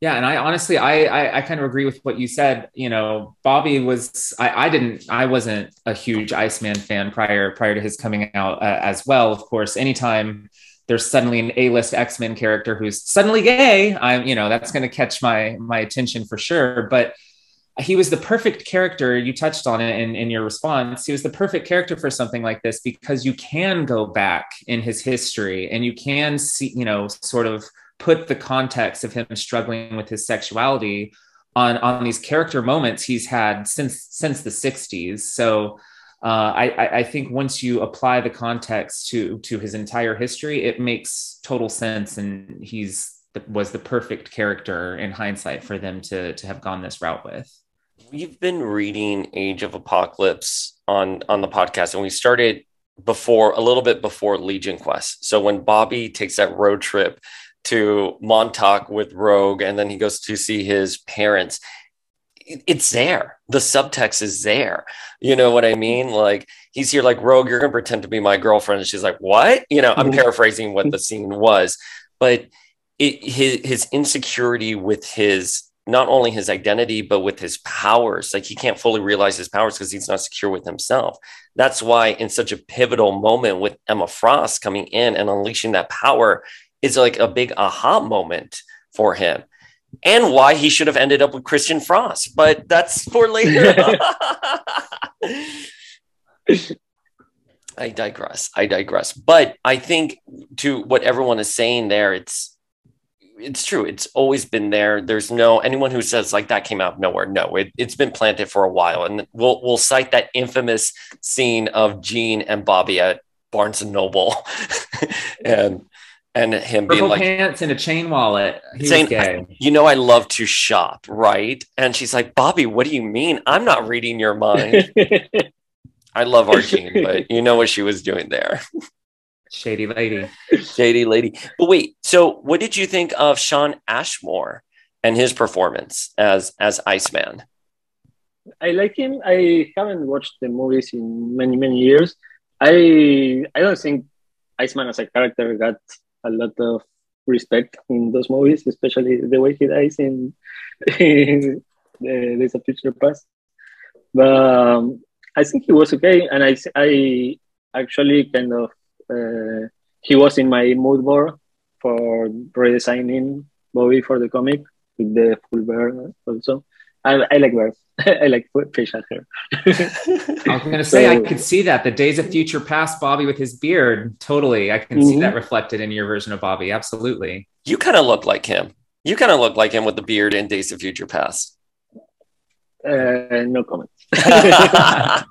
Yeah, and I honestly, I, I, I kind of agree with what you said. You know, Bobby was, I, I didn't, I wasn't a huge Iceman fan prior prior to his coming out uh, as well. Of course, anytime there's suddenly an A-list X-Men character who's suddenly gay, I'm, you know, that's going to catch my my attention for sure. But he was the perfect character. You touched on it in, in your response. He was the perfect character for something like this because you can go back in his history and you can see, you know, sort of put the context of him struggling with his sexuality on on these character moments he's had since since the 60s so uh, I, I think once you apply the context to to his entire history it makes total sense and he's was the perfect character in hindsight for them to to have gone this route with we've been reading age of apocalypse on on the podcast and we started before a little bit before legion quest so when bobby takes that road trip to Montauk with Rogue, and then he goes to see his parents. It's there. The subtext is there. You know what I mean? Like he's here, like Rogue, you're gonna pretend to be my girlfriend, and she's like, "What?" You know, I'm mm-hmm. paraphrasing what the scene was, but it, his his insecurity with his not only his identity but with his powers. Like he can't fully realize his powers because he's not secure with himself. That's why, in such a pivotal moment with Emma Frost coming in and unleashing that power, is like a big aha moment for him and why he should have ended up with Christian Frost, but that's for later. I digress. I digress. But I think to what everyone is saying there, it's it's true. It's always been there. There's no anyone who says like that came out of nowhere. No, it, it's been planted for a while. And we'll we'll cite that infamous scene of Jean and Bobby at Barnes and Noble and and him Purple being like pants and a chain wallet. He saying, you know, I love to shop, right? And she's like, Bobby, what do you mean? I'm not reading your mind. I love our Jean, but you know what she was doing there. Shady lady. Shady lady. But wait, so what did you think of Shawn Ashmore and his performance as as Iceman? I like him. I haven't watched the movies in many many years. I I don't think Iceman as a character got a lot of respect in those movies, especially the way he dies in, in the Days of Future Past. But um, I think he was okay, and I I actually kind of uh, he was in my mood board for redesigning Bobby for the comic with the full beard also. I, I like bears. I like facial hair. I was going to say, I could see that. The Days of Future Past Bobby with his beard. Totally. I can see Mhm. that reflected in your version of Bobby. Absolutely. You kind of look like him. You kind of look like him with the beard in Days of Future Past. Uh, no comment.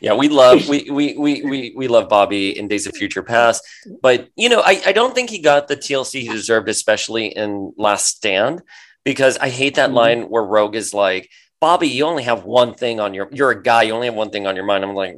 yeah, we love we, we we we we love Bobby in Days of Future Past, but you know, I, I don't think he got the TLC he deserved, especially in Last Stand, because I hate that Mhm. line where Rogue is like, Bobby, you only have one thing on your you're a guy, you only have one thing on your mind. I'm like,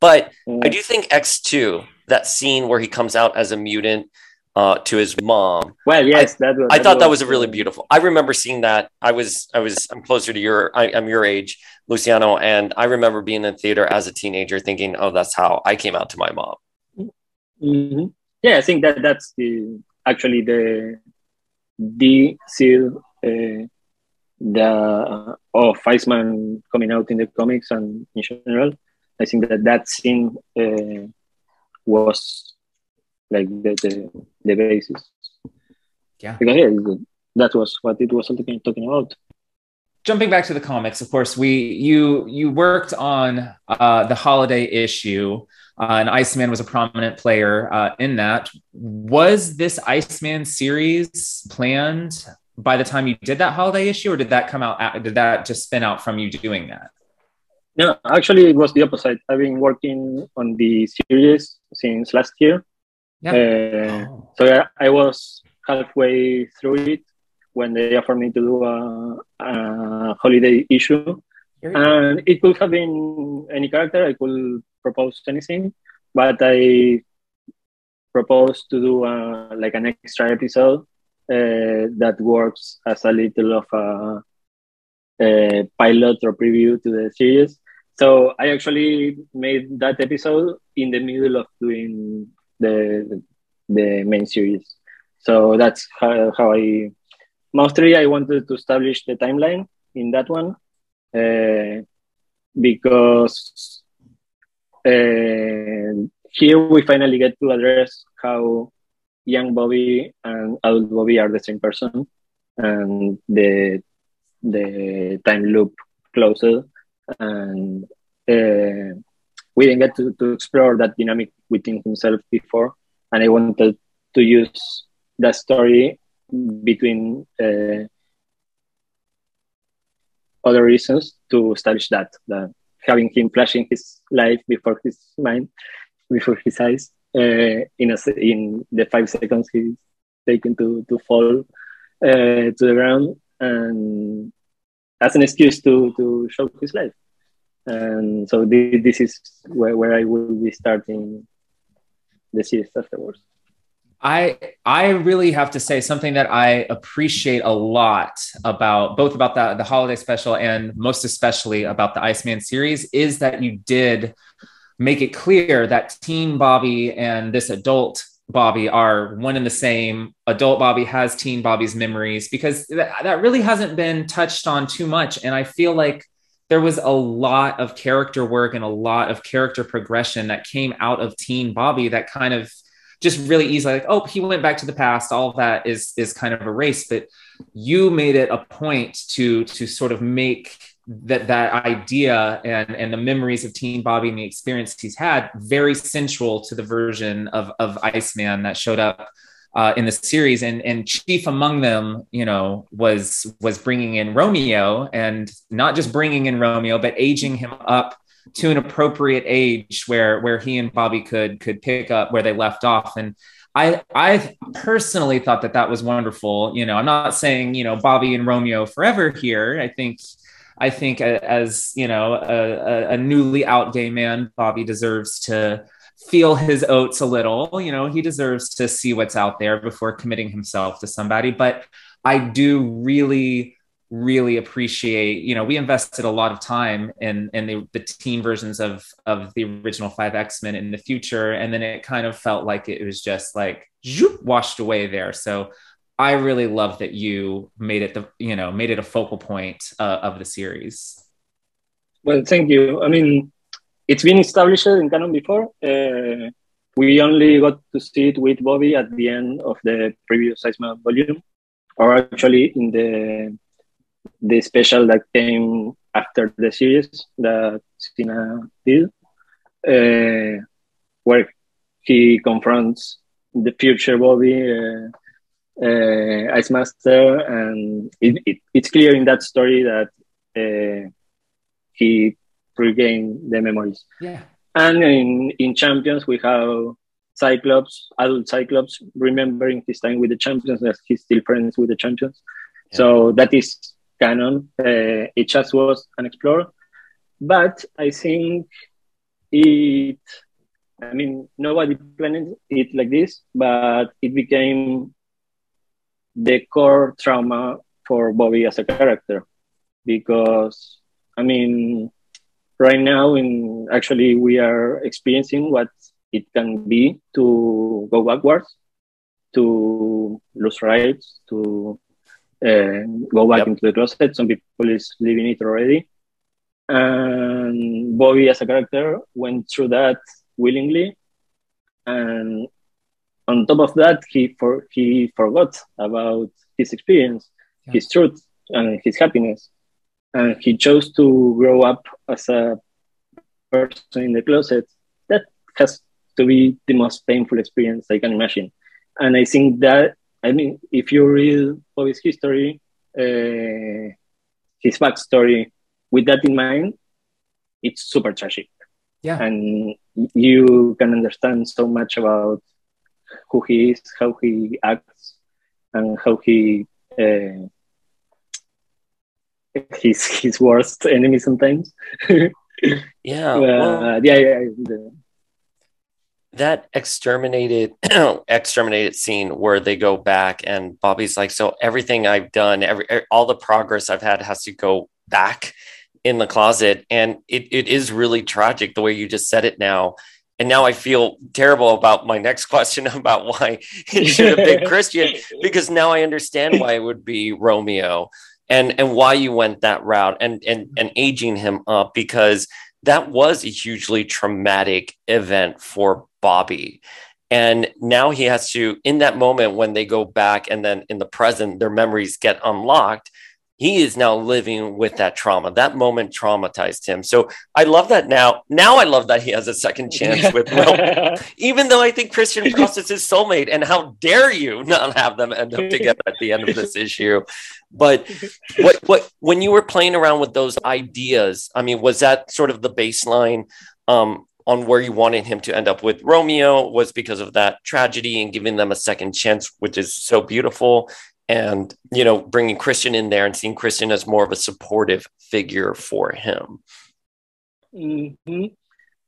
but I do think X2, that scene where he comes out as a mutant uh, to his mom, well, yes, that was. I thought that was a really beautiful. I remember seeing that. I was, I was, I'm closer to your, I, I'm your age, Luciano, and I remember being in theater as a teenager, thinking, "Oh, that's how I came out to my mom." Mhm. Yeah, I think that that's the actually the the seal uh, the of Iceman coming out in the comics and in general. I think that that scene uh, was like the, the the basis. Yeah. Because yeah, that was what it was talking talking about. Jumping back to the comics, of course, we you you worked on uh, the holiday issue, uh, and Iceman was a prominent player uh, in that. Was this Iceman series planned by the time you did that holiday issue, or did that come out? Did that just spin out from you doing that? No, actually, it was the opposite. I've been working on the series since last year. Yeah. Uh, Oh. So I, I was halfway through it when they offered me to do a, a holiday issue, and it could have been any character. I could propose anything, but I proposed to do a, like an extra episode uh, that works as a little of a, a pilot or preview to the series. So I actually made that episode in the middle of doing the the main series. So that's how, how I mostly I wanted to establish the timeline in that one uh, because uh, here we finally get to address how young Bobby and adult Bobby are the same person, and the the time loop closes, and uh, we didn't get to, to explore that dynamic within himself before, and I wanted to use that story between uh, other reasons to establish that that having him flashing his life before his mind, before his eyes, uh, in a in the five seconds he's taken to to fall uh, to the ground, and as an excuse to to show his life. And so thi- this is where, where I will be starting the series afterwards. I I really have to say something that I appreciate a lot about both about the the holiday special and most especially about the Iceman series is that you did make it clear that teen Bobby and this adult Bobby are one and the same. Adult Bobby has teen Bobby's memories because that, that really hasn't been touched on too much and I feel like there was a lot of character work and a lot of character progression that came out of teen Bobby that kind of just really easily like oh he went back to the past all that is is kind of erased. But you made it a point to to sort of make that that idea and and the memories of Teen Bobby and the experience he's had very central to the version of of Iceman that showed up uh, in the series, and and chief among them, you know, was was bringing in Romeo, and not just bringing in Romeo, but aging him up to an appropriate age where where he and Bobby could could pick up where they left off, and I I personally thought that that was wonderful. You know, I'm not saying you know Bobby and Romeo forever here. I think I think as you know a, a newly out gay man, Bobby deserves to feel his oats a little. You know, he deserves to see what's out there before committing himself to somebody. But I do really really appreciate you know we invested a lot of time in in the, the teen versions of of the original five x-men in the future and then it kind of felt like it was just like zoop, washed away there so i really love that you made it the you know made it a focal point uh, of the series well thank you i mean it's been established in canon before. Uh, we only got to see it with Bobby at the end of the previous Iceman volume, or actually in the the special that came after the series that Sina did, uh, where he confronts the future Bobby, uh, uh, Ice Master, and it, it, it's clear in that story that uh, he regain the memories. Yeah. And in, in Champions, we have Cyclops, adult Cyclops, remembering his time with the Champions, that he's still friends with the Champions. Yeah. So that is canon. Uh, it just was unexplored. But I think it, I mean, nobody planned it like this, but it became the core trauma for Bobby as a character. Because, I mean, right now in actually we are experiencing what it can be to go backwards to lose rights to uh, go back yep. into the closet some people is living it already and bobby as a character went through that willingly and on top of that he for he forgot about his experience yeah. his truth and his happiness and he chose to grow up as a person in the closet, that has to be the most painful experience I can imagine. And I think that, I mean, if you read Bobby's history, uh, his backstory, with that in mind, it's super tragic. Yeah. And you can understand so much about who he is, how he acts, and how he uh, his his worst enemy sometimes. yeah, uh, well, yeah, yeah, yeah. That exterminated exterminated scene where they go back and Bobby's like, so everything I've done, every all the progress I've had has to go back in the closet, and it, it is really tragic the way you just said it now. And now I feel terrible about my next question about why it should have been Christian, because now I understand why it would be Romeo and and why you went that route and and mm-hmm. and aging him up because that was a hugely traumatic event for Bobby. And now he has to, in that moment when they go back and then in the present, their memories get unlocked, he is now living with that trauma. That moment traumatized him. So I love that now. Now I love that he has a second chance with Will, even though I think Christian Frost is his soulmate. And how dare you not have them end up together at the end of this issue? But what what when you were playing around with those ideas, I mean, was that sort of the baseline um, on where you wanted him to end up with Romeo? Was because of that tragedy and giving them a second chance, which is so beautiful and you know bringing christian in there and seeing christian as more of a supportive figure for him. Mm-hmm.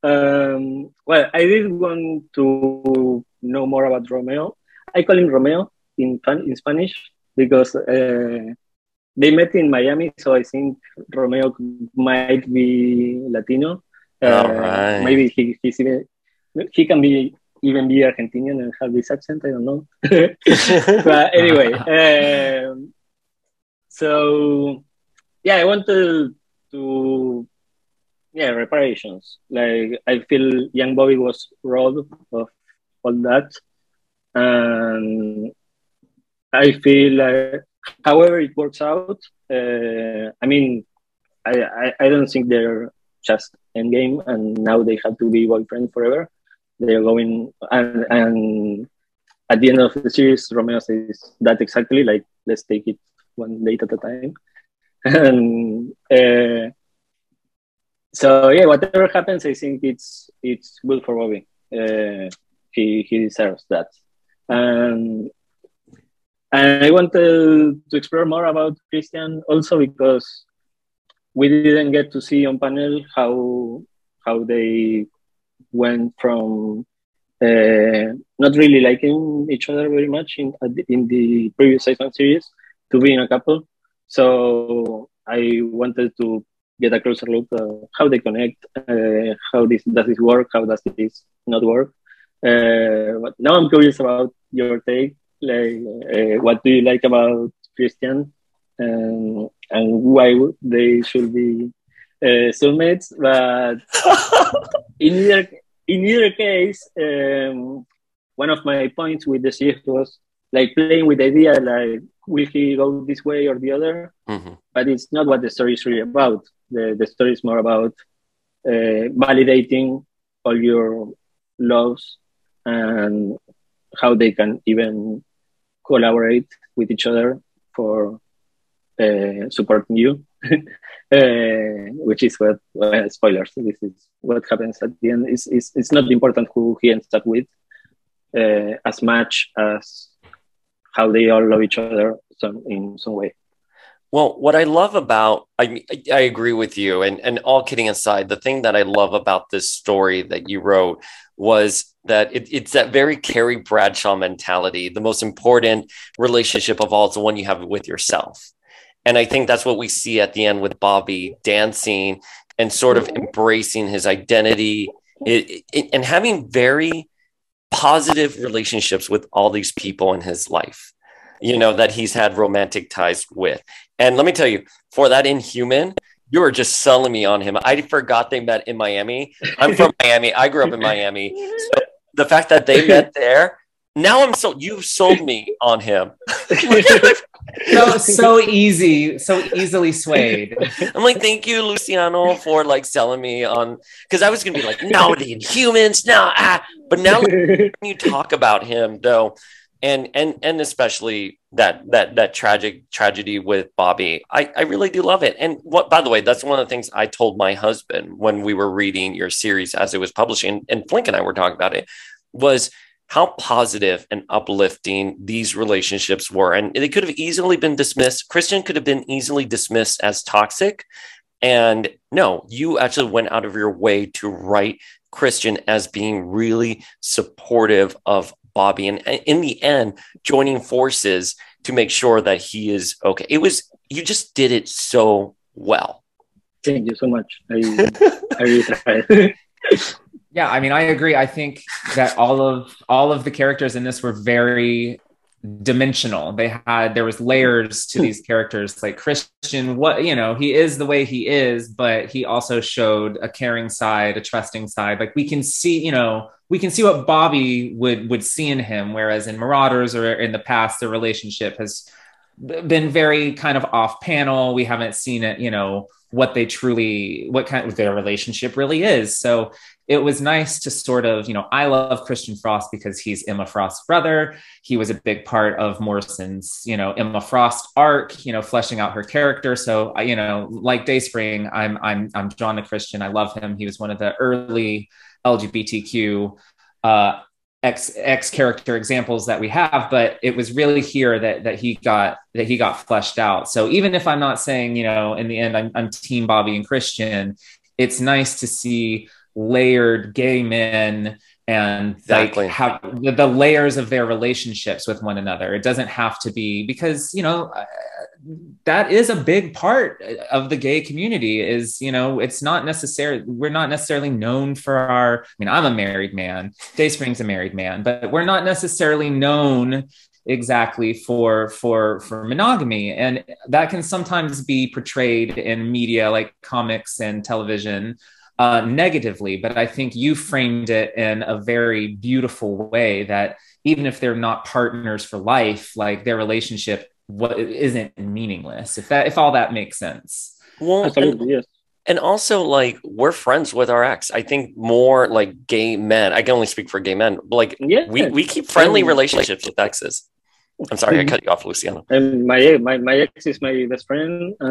um, well i did want to know more about romeo. I call him romeo in, in spanish because uh, they met in miami so i think romeo might be latino. Uh, maybe he, he's even, he can be even be Argentinian and have this accent. I don't know. but anyway, um, so yeah, I wanted to yeah reparations. Like I feel young Bobby was robbed of all that, and I feel like however it works out. Uh, I mean, I, I, I don't think they're just endgame and now they have to be boyfriend forever. They're going and and at the end of the series, Romeo says that exactly like let's take it one date at a time. and uh, so yeah, whatever happens, I think it's it's good for Bobby. Uh, he he deserves that. And and I wanted to explore more about Christian also because we didn't get to see on panel how how they went from uh, not really liking each other very much in in the previous season series to being a couple. So I wanted to get a closer look at how they connect, uh, how this does this work, how does this not work. Uh, but now I'm curious about your take. Like, uh, what do you like about Christian, and and why they should be uh, soulmates? But in either in either case, um, one of my points with the shift was like playing with the idea like will he go this way or the other mm-hmm. but it's not what the story is really about the, the story is more about uh, validating all your loves and how they can even collaborate with each other for uh, supporting you uh, which is what uh, spoilers this is what happens at the end it's, it's, it's not important who he ends up with uh, as much as how they all love each other some in some way. Well, what I love about I I agree with you, and and all kidding aside, the thing that I love about this story that you wrote was that it, it's that very Carrie Bradshaw mentality. The most important relationship of all is the one you have with yourself, and I think that's what we see at the end with Bobby dancing and sort of mm-hmm. embracing his identity it, it, and having very positive relationships with all these people in his life, you know, that he's had romantic ties with. And let me tell you, for that inhuman, you were just selling me on him. I forgot they met in Miami. I'm from Miami. I grew up in Miami. So the fact that they met there, now I'm so you've sold me on him. so so easy, so easily swayed. I'm like, thank you, Luciano, for like selling me on because I was gonna be like, no, the Inhumans, no, ah. But now you talk about him though, and and and especially that that that tragic tragedy with Bobby, I I really do love it. And what by the way, that's one of the things I told my husband when we were reading your series as it was publishing, and Flink and I were talking about it, was how positive and uplifting these relationships were. And they could have easily been dismissed. Christian could have been easily dismissed as toxic. And no, you actually went out of your way to write Christian as being really supportive of Bobby. And in the end, joining forces to make sure that he is okay. It was, you just did it so well. Thank you so much. I, I really tried. Yeah, I mean, I agree. I think that all of all of the characters in this were very dimensional. They had there was layers to these characters. Like Christian, what you know, he is the way he is, but he also showed a caring side, a trusting side. Like we can see, you know, we can see what Bobby would would see in him, whereas in Marauders or in the past, the relationship has been very kind of off panel. We haven't seen it, you know, what they truly, what kind of their relationship really is. So it was nice to sort of, you know, I love Christian Frost because he's Emma Frost's brother. He was a big part of Morrison's, you know, Emma Frost arc, you know, fleshing out her character. So, you know, like Dayspring, I'm I'm I'm drawn to Christian. I love him. He was one of the early LGBTQ uh, X X character examples that we have, but it was really here that that he got that he got fleshed out. So even if I'm not saying, you know, in the end I'm, I'm team Bobby and Christian, it's nice to see layered gay men and exactly. like have the, the, layers of their relationships with one another. It doesn't have to be because you know uh, that is a big part of the gay community. Is you know it's not necessarily we're not necessarily known for our. I mean, I'm a married man. Dayspring's a married man, but we're not necessarily known exactly for for for monogamy and that can sometimes be portrayed in media like comics and television uh, negatively, but I think you framed it in a very beautiful way that even if they're not partners for life, like their relationship what isn't meaningless. If that if all that makes sense. Well, and, Absolutely, yes. and also like we're friends with our ex. I think more like gay men. I can only speak for gay men. but, Like Yeah. we we keep friendly relationships with exes. I'm sorry, I cut you off, Luciano. And my my my ex is my best friend.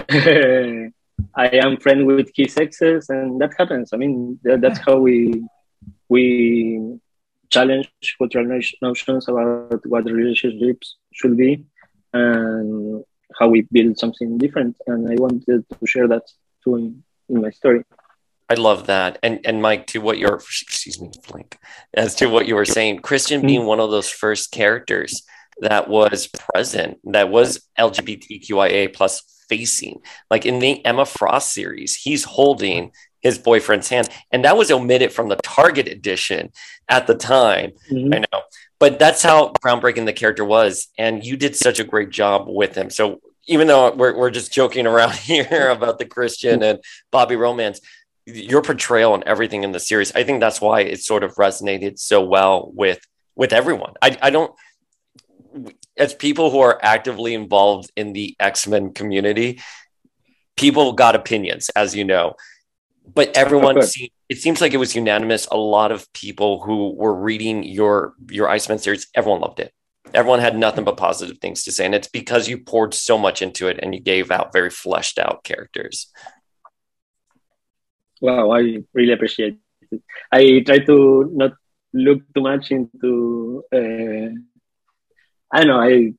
Um, I am friend with his exes, and that happens. I mean, that, that's how we we challenge cultural notions about what relationships should be, and how we build something different. And I wanted to share that too in, in my story. I love that. And and Mike, to what you're excuse me, Flink, as to what you were saying, Christian being mm. one of those first characters that was present, that was LGBTQIA plus facing. Like in the Emma Frost series, he's holding his boyfriend's hand. And that was omitted from the Target edition at the time. Mhm. I know. But that's how groundbreaking the character was. And you did such a great job with him. So even though we're, we're just joking around here about the Christian and Bobby romance, your portrayal and everything in the series, I think that's why it sort of resonated so well with with everyone. I, I don't as people who are actively involved in the X-Men community, people got opinions, as you know. But everyone seemed, it seems like it was unanimous. A lot of people who were reading your your Iceman series, everyone loved it. Everyone had nothing but positive things to say. And it's because you poured so much into it and you gave out very fleshed out characters. Wow, I really appreciate it. I try to not look too much into. Uh, I know. I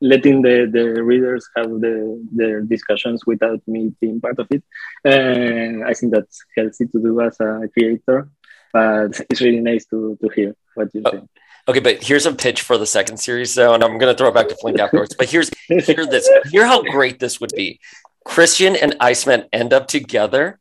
letting the, the readers have the their discussions without me being part of it. Uh, I think that's healthy to do as a creator, but it's really nice to to hear what you say. Okay, but here's a pitch for the second series, though, and I'm going to throw it back to Flink afterwards. But here's hear this. Hear how great this would be. Christian and Iceman end up together,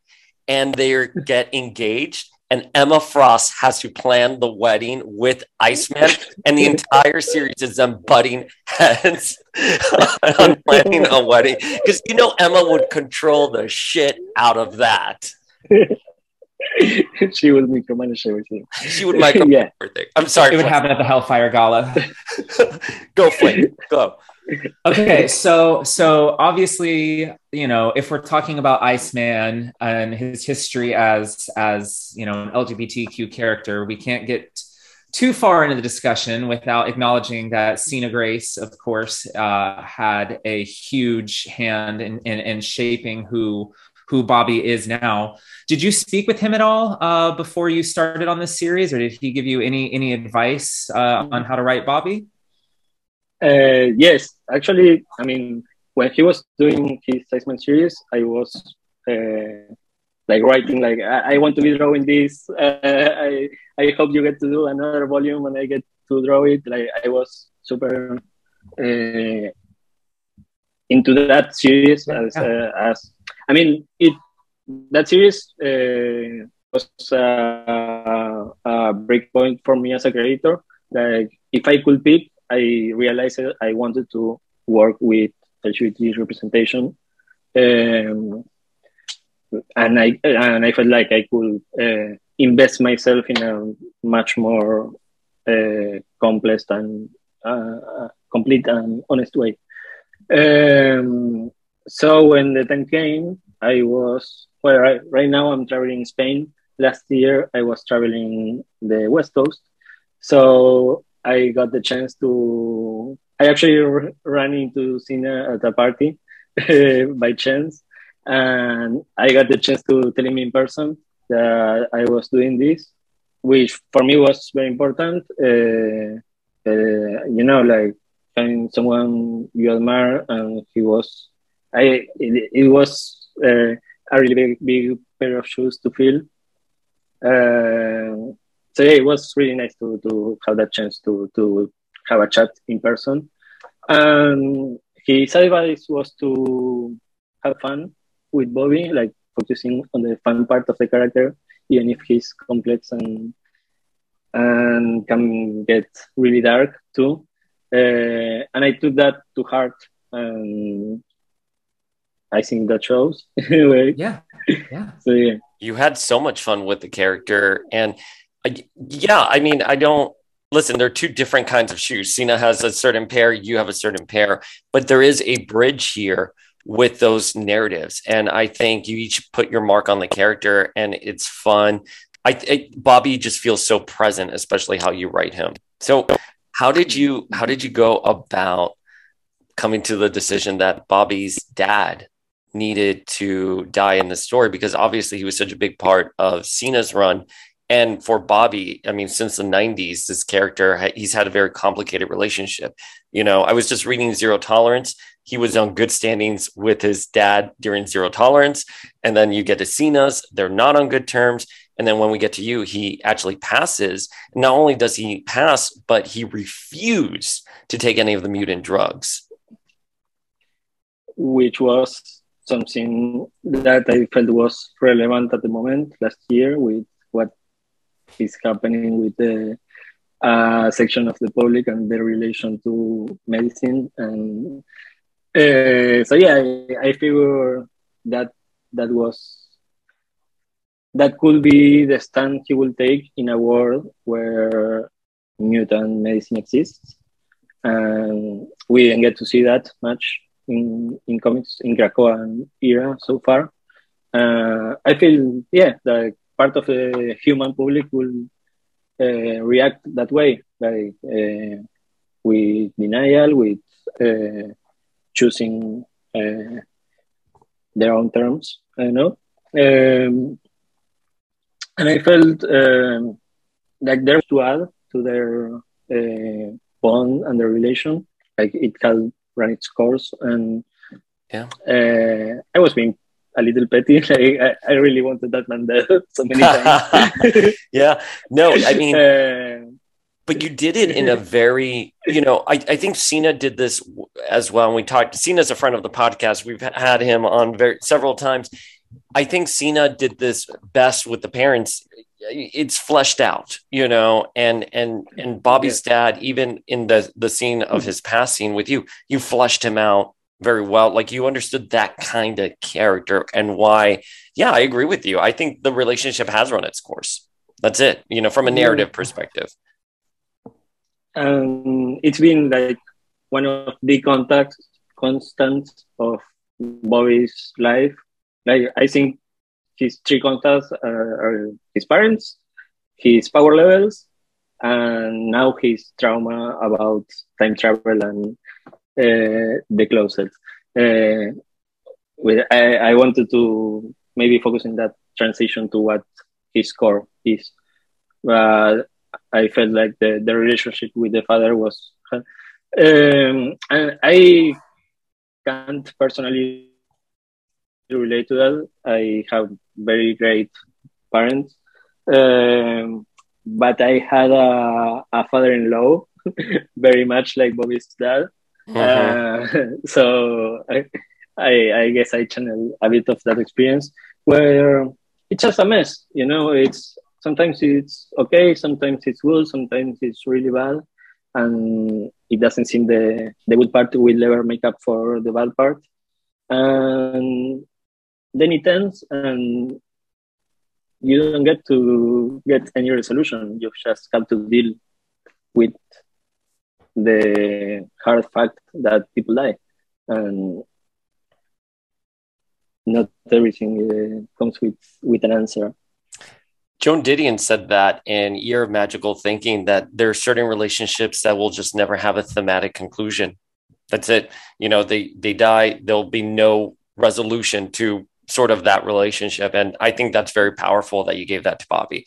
and they get engaged. And Emma Frost has to plan the wedding with Iceman, and the entire series is them butting heads on planning a wedding because you know Emma would control the shit out of that. she will micromanage everything. She would micro yeah. everything. I'm sorry. It would Flink. happen at the Hellfire Gala. Go Flink. Go. Okay so so obviously you know if we're talking about iceman and his history as as you know an lgbtq character we can't get too far into the discussion without acknowledging that Sina Grace, of course, uh, had a huge hand in, in, in shaping who who Bobby is now. Did you speak with him at all uh, before you started on this series, or did he give you any any advice uh, on how to write Bobby? Uh, yes, actually, I mean, when he was doing his Iceman series, I was uh, like writing like I, I want to be drawing this. Uh, I I hope you get to do another volume and I get to draw it. Like I was super uh, into that series as uh, as I mean it that series uh, was uh, a breakpoint for me as a creator. Like if I could pick, I realized I wanted to work with LGBT representation. Um, and I and I felt like I could uh, invest myself in a much more uh, complex and uh, complete and honest way. Um, so when the time came, I was well. Right, right now, I'm traveling in Spain. Last year, I was traveling the West Coast, so I got the chance to. I actually ran into Sina at a party by chance, and I got the chance to tell him in person that I was doing this, which for me was very important. Uh, uh, you know, like finding someone you admire, and he was. I it, it was uh, a really big, big pair of shoes to fill. So yeah, it was really nice to, to have that chance to to have a chat in person. And his advice was to have fun with Bobby, like focusing on the fun part of the character, even if he's complex and and can get really dark too. Uh, and I took that to heart, and I think that shows. yeah, yeah. So yeah. You had so much fun with the character, and yeah, I mean, I don't listen. There are two different kinds of shoes. Sina has a certain pair, you have a certain pair, but there is a bridge here with those narratives. And I think you each put your mark on the character and it's fun. I, I Bobby just feels so present, especially how you write him. So how did you how did you go about coming to the decision that Bobby's dad needed to die in the story because obviously he was such a big part of Sina's run. And for Bobby, I mean, since the 90s, this character, he's had a very complicated relationship. You know, I was just reading Zero Tolerance. He was on good standings with his dad during Zero Tolerance. And then you get to Sina's, they're not on good terms. And then when we get to you, he actually passes. Not only does he pass, but he refused to take any of the mutant drugs. Which was something that I felt was relevant at the moment last year with what is happening with the uh, section of the public and their relation to medicine. And uh, so, yeah, I, I figure that that was that could be the stand he will take in a world where mutant medicine exists. And we didn't get to see that much in, in comics in Krakoa era so far. Uh, I feel, yeah, that part of the human public will uh, react that way, like uh, with denial, with uh, choosing uh, their own terms. I know. Um, and I felt um, like there's to add to their uh, bond and their relation. Like it had run its course, and yeah, uh, I was being a little petty. Like I, I really wanted that man dead so many times. yeah, no, I mean. Uh, but you did it in a very, you know, I, I think Sina did this as well. And we talked, Sina's a friend of the podcast. We've had him on very several times. I think Sina did this best with the parents. It's fleshed out, you know, and and and Bobby's yeah. dad, even in the the scene of his passing with you, you fleshed him out very well. Like you understood that kind of character and why. Yeah, I agree with you. I think the relationship has run its course. That's it, you know, from a narrative perspective. Um, it's been like one of the contact constants of Bobby's life like I think his three contacts are, are his parents, his power levels, and now his trauma about time travel and the closet. Uh, with, I, I wanted to maybe focus on that transition to what his core is. But I felt like the, the relationship with the father was. Um, and I can't personally relate to that. I have very great parents, um, but I had a, a father-in-law very much like Bobby's dad. Uh, so I, I, I guess I channel a bit of that experience where it's just a mess. You know, it's sometimes it's okay, sometimes it's good, sometimes it's really bad, and it doesn't seem the the good part will ever make up for the bad part. And then it ends and you don't get to get any resolution. You just have to deal with the hard fact that people die, and not everything uh, comes with with an answer. Joan Didion said that in Year of Magical Thinking that there are certain relationships that will just never have a thematic conclusion. That's it. You know, they they die. There'll be no resolution to sort of that relationship. And I think that's very powerful that you gave that to Bobby.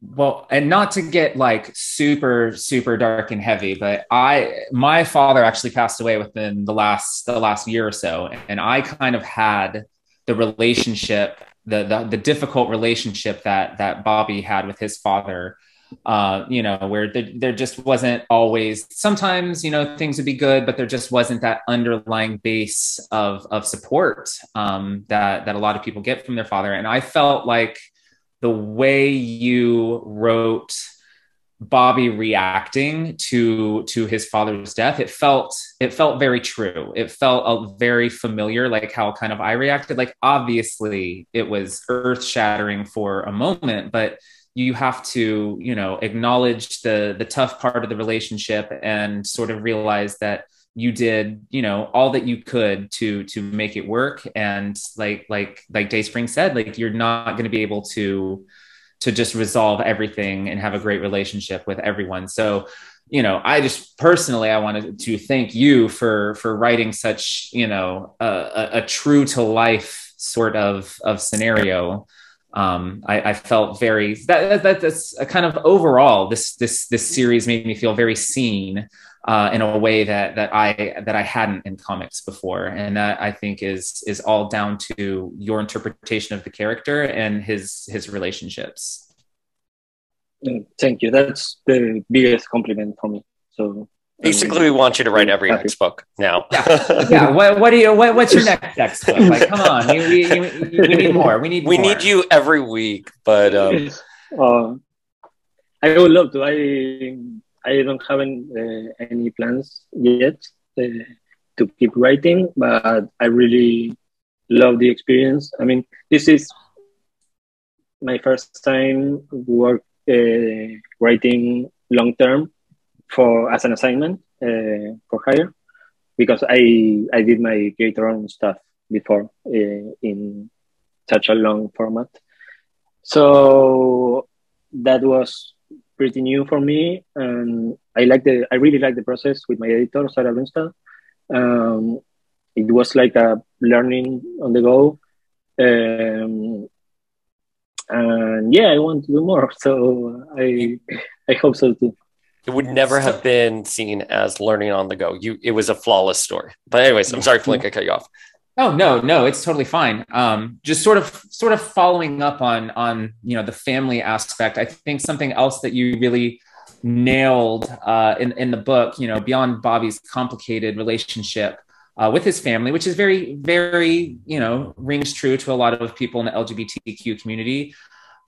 Well, and not to get like super, super dark and heavy, but I, my father actually passed away within the last, the last year or so. And I kind of had the relationship, the, the, the difficult relationship that, that Bobby had with his father uh, you know, where there, there just wasn't always, sometimes, you know, things would be good, but there just wasn't that underlying base of, of support um, that, that a lot of people get from their father. And I felt like the way you wrote Bobby reacting to to his father's death, it felt it felt very true. It felt very familiar, like how kind of I reacted. Like obviously, it was earth shattering for a moment, but you have to you know acknowledge the the tough part of the relationship and sort of realize that you did you know all that you could to to make it work. And like like like dayspring said like you're not going to be able to to just resolve everything and have a great relationship with everyone. So you know i just personally i wanted to thank you for for writing such you know a, a, true to life sort of of scenario. Um, I, I, felt very that, that that's a kind of overall this this this series made me feel very seen uh, in a way that that I that I hadn't in comics before, and that I think is is all down to your interpretation of the character and his his relationships. Mm, thank you. That's the biggest compliment for me. So basically, we want you to write every next book now. yeah. yeah. What, what do you? What, what's your next X book? Like, come on, we, we, we need more. We need. We more. need you every week, but um... uh, I would love to. I I don't have any, uh, any plans yet uh, to keep writing, but I really love the experience. I mean, this is my first time work uh, writing long term for as an assignment uh, for hire because I I did my creator own stuff before uh, in such a long format. So that was pretty new for me, and I like the I really like the process with my editor Sarah Brunstad. Um, it was like a learning on the go, um, and yeah, I want to do more. So I I hope so too. It would never have been seen as learning on the go. You, it was a flawless story. But anyways, I'm sorry, Flink, I cut you off. Oh no, no, it's totally fine. Um, just sort of, sort of following up on on you know the family aspect. I think something else that you really nailed uh, in in the book, you know, beyond Bobby's complicated relationship uh, with his family, which is very, very, you know, rings true to a lot of people in the LGBTQ community.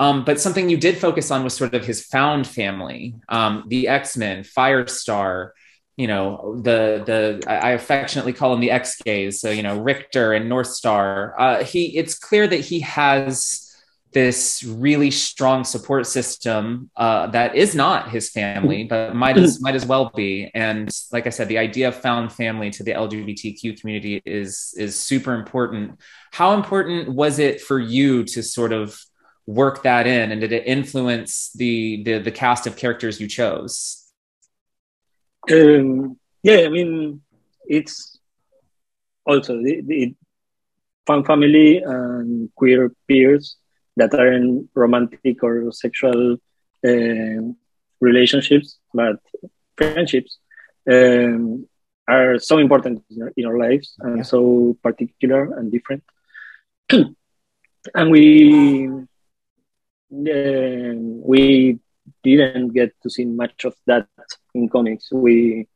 Um, but something you did focus on was sort of his found family, um, the X Men, Firestar, you know the the I affectionately call him the X gays. So you know Rictor and Northstar. Uh, he it's clear that he has this really strong support system uh, that is not his family, but might as might as well be. And like I said, the idea of found family to the LGBTQ community is is super important. How important was it for you to sort of work that in, and did it influence the the, the cast of characters you chose? Um, yeah, I mean, it's also the, the fan family and queer peers that are in romantic or sexual uh, relationships, but friendships um, are so important in our lives and yeah. so particular and different. and we uh, we didn't get to see much of that in comics. We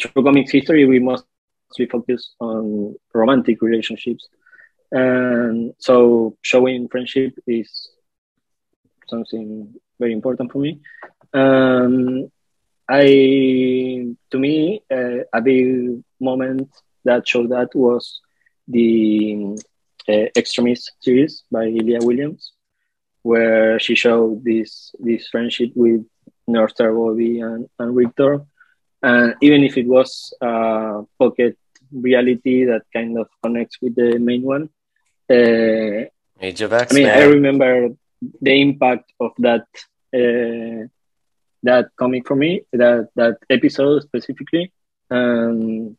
through comics history we mostly focus on romantic relationships, and so showing friendship is something very important for me. Um, I to me uh, a big moment that showed that was the uh, X-Tremist series by Leah Williams where she showed this this friendship with Northstar Bobby and, and Rictor. And even if it was a pocket reality that kind of connects with the main one, uh, Age of X. I mean, I remember the impact of that uh, that comic for me, that that episode specifically. Um,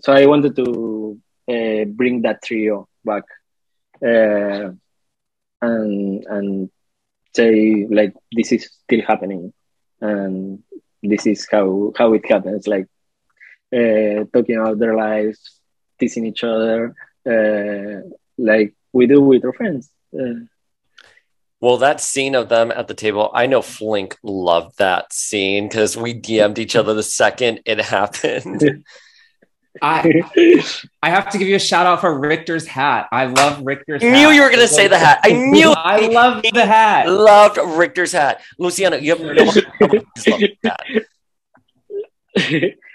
so I wanted to uh, bring that trio back. Uh, and and say like this is still happening. And this is how how it happens. Like uh, talking about their lives teasing each other uh, like we do with our friends. Uh, well, that scene of them at the table, I know Flink loved that scene because we DM'd each other the second it happened. I I have to give you a shout out for Rictor's hat. I love Rictor's. I knew hat. you were gonna say the hat. I knew. I love the hat. Loved Rictor's hat. Luciano, you have no hat.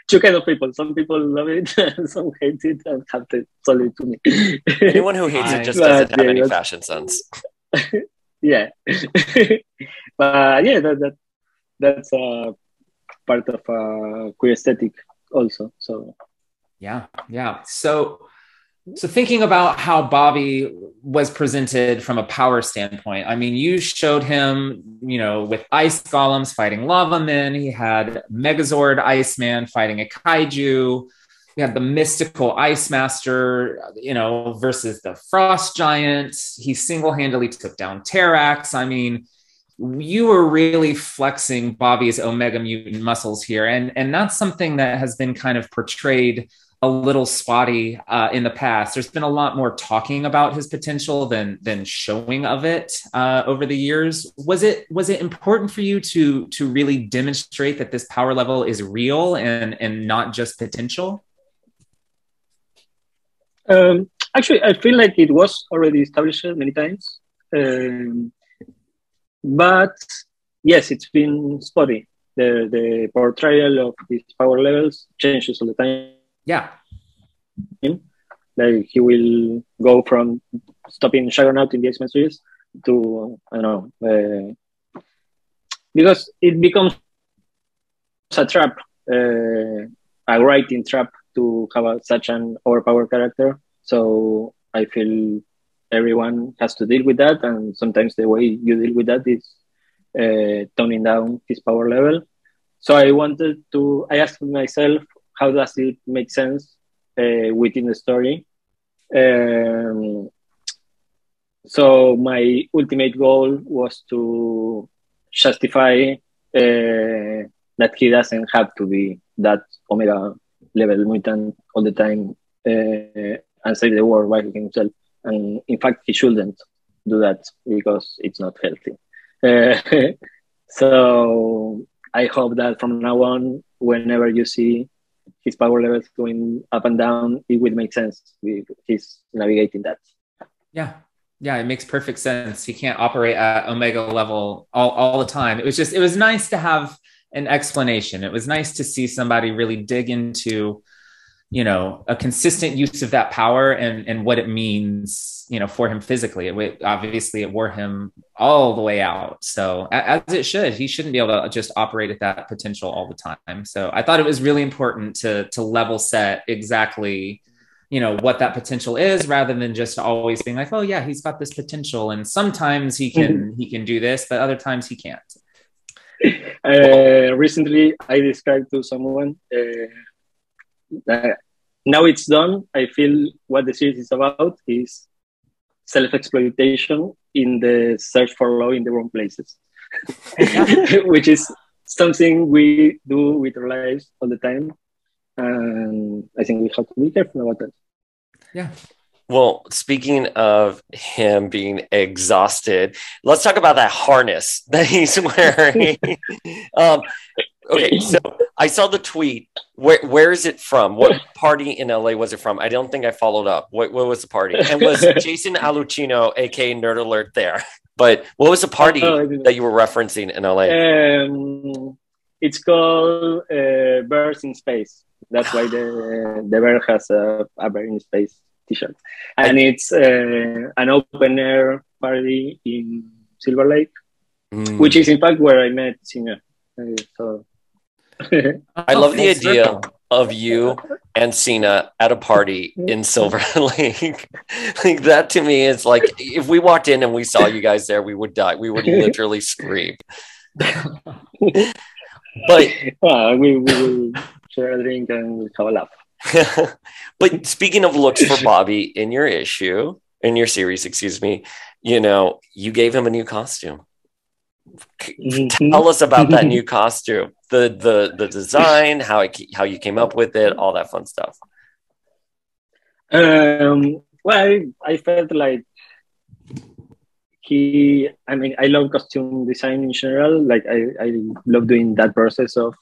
Two kind of people. Some people love it, some hate it, and have to sell it to me. Anyone who hates it just doesn't have yeah, any fashion sense. yeah, but yeah, that, that that's uh, part of uh, queer aesthetic also. So yeah, yeah. So so thinking about how Bobby was presented from a power standpoint, I mean, you showed him, you know, with ice golems fighting lava men. He had Megazord Iceman fighting a kaiju. We had the mystical Ice Master, you know, versus the Frost Giant. He single-handedly took down Terrax. I mean, you were really flexing Bobby's Omega Mutant muscles here, and and that's something that has been kind of portrayed a little spotty uh, in the past. There's been a lot more talking about his potential than than showing of it uh, over the years. Was it was it important for you to to really demonstrate that this power level is real and and not just potential? Um, actually, I feel like it was already established many times, um, but yes, it's been spotty. The the portrayal of his power levels changes all the time yeah. Like he will go from stopping Juggernaut in the X Men series to I don't know uh, because it becomes a trap, uh, a writing trap to have a, such an overpowered character. So I feel everyone has to deal with that, and sometimes the way you deal with that is uh, toning down his power level. So I wanted to. I asked myself how does it make sense uh, within the story? Um, so my ultimate goal was to justify uh, that he doesn't have to be that omega level mutant all the time uh, and save the world by himself. And in fact, he shouldn't do that because it's not healthy. Uh, so I hope that from now on, whenever you see his power levels going up and down, it will make sense. If he's navigating that. Yeah. Yeah, it makes perfect sense. He can't operate at Omega level all, all the time. It was just, it was nice to have an explanation. It was nice to see somebody really dig into you know a consistent use of that power and and what it means you know for him physically. It, obviously it wore him all the way out. So as it should he shouldn't be able to just operate at that potential all the time. So i thought it was really important to to level set exactly you know what that potential is rather than just always being like oh yeah he's got this potential and sometimes he can mm-hmm. he can do this but other times he can't. Uh, recently i described to someone uh, uh, now it's done. I feel what the series is about is self exploitation in the search for law in the wrong places, which is something we do with our lives all the time. And I think we have to be careful about that. Yeah. Well, speaking of him being exhausted, let's talk about that harness that he's wearing. um, okay, so I saw the tweet. Where where is it from? What party in LA was it from? I don't think I followed up. What what was the party? And was Jason Alucino, aka Nerd Alert, there? But what was the party oh, that you were referencing in LA? Um, it's called uh, Birds in Space. That's why the the bear has a, a bird in space T-shirt, and it's uh, an open air party in Silver Lake, mm. which is in fact where I met Singer. Uh, so I love the idea of you and Sina at a party in Silver Lake. like that to me is like if we walked in and we saw you guys there, we would die. We would literally scream. but well, we, we share a drink and have a laugh. but speaking of looks for Bobby in your issue, in your series, excuse me, you know, you gave him a new costume. Mm-hmm. Tell us about that new costume, the the the design, how it, how you came up with it, all that fun stuff. Um, well, I, I felt like he. I mean, I love costume design in general. Like I, I love doing that process of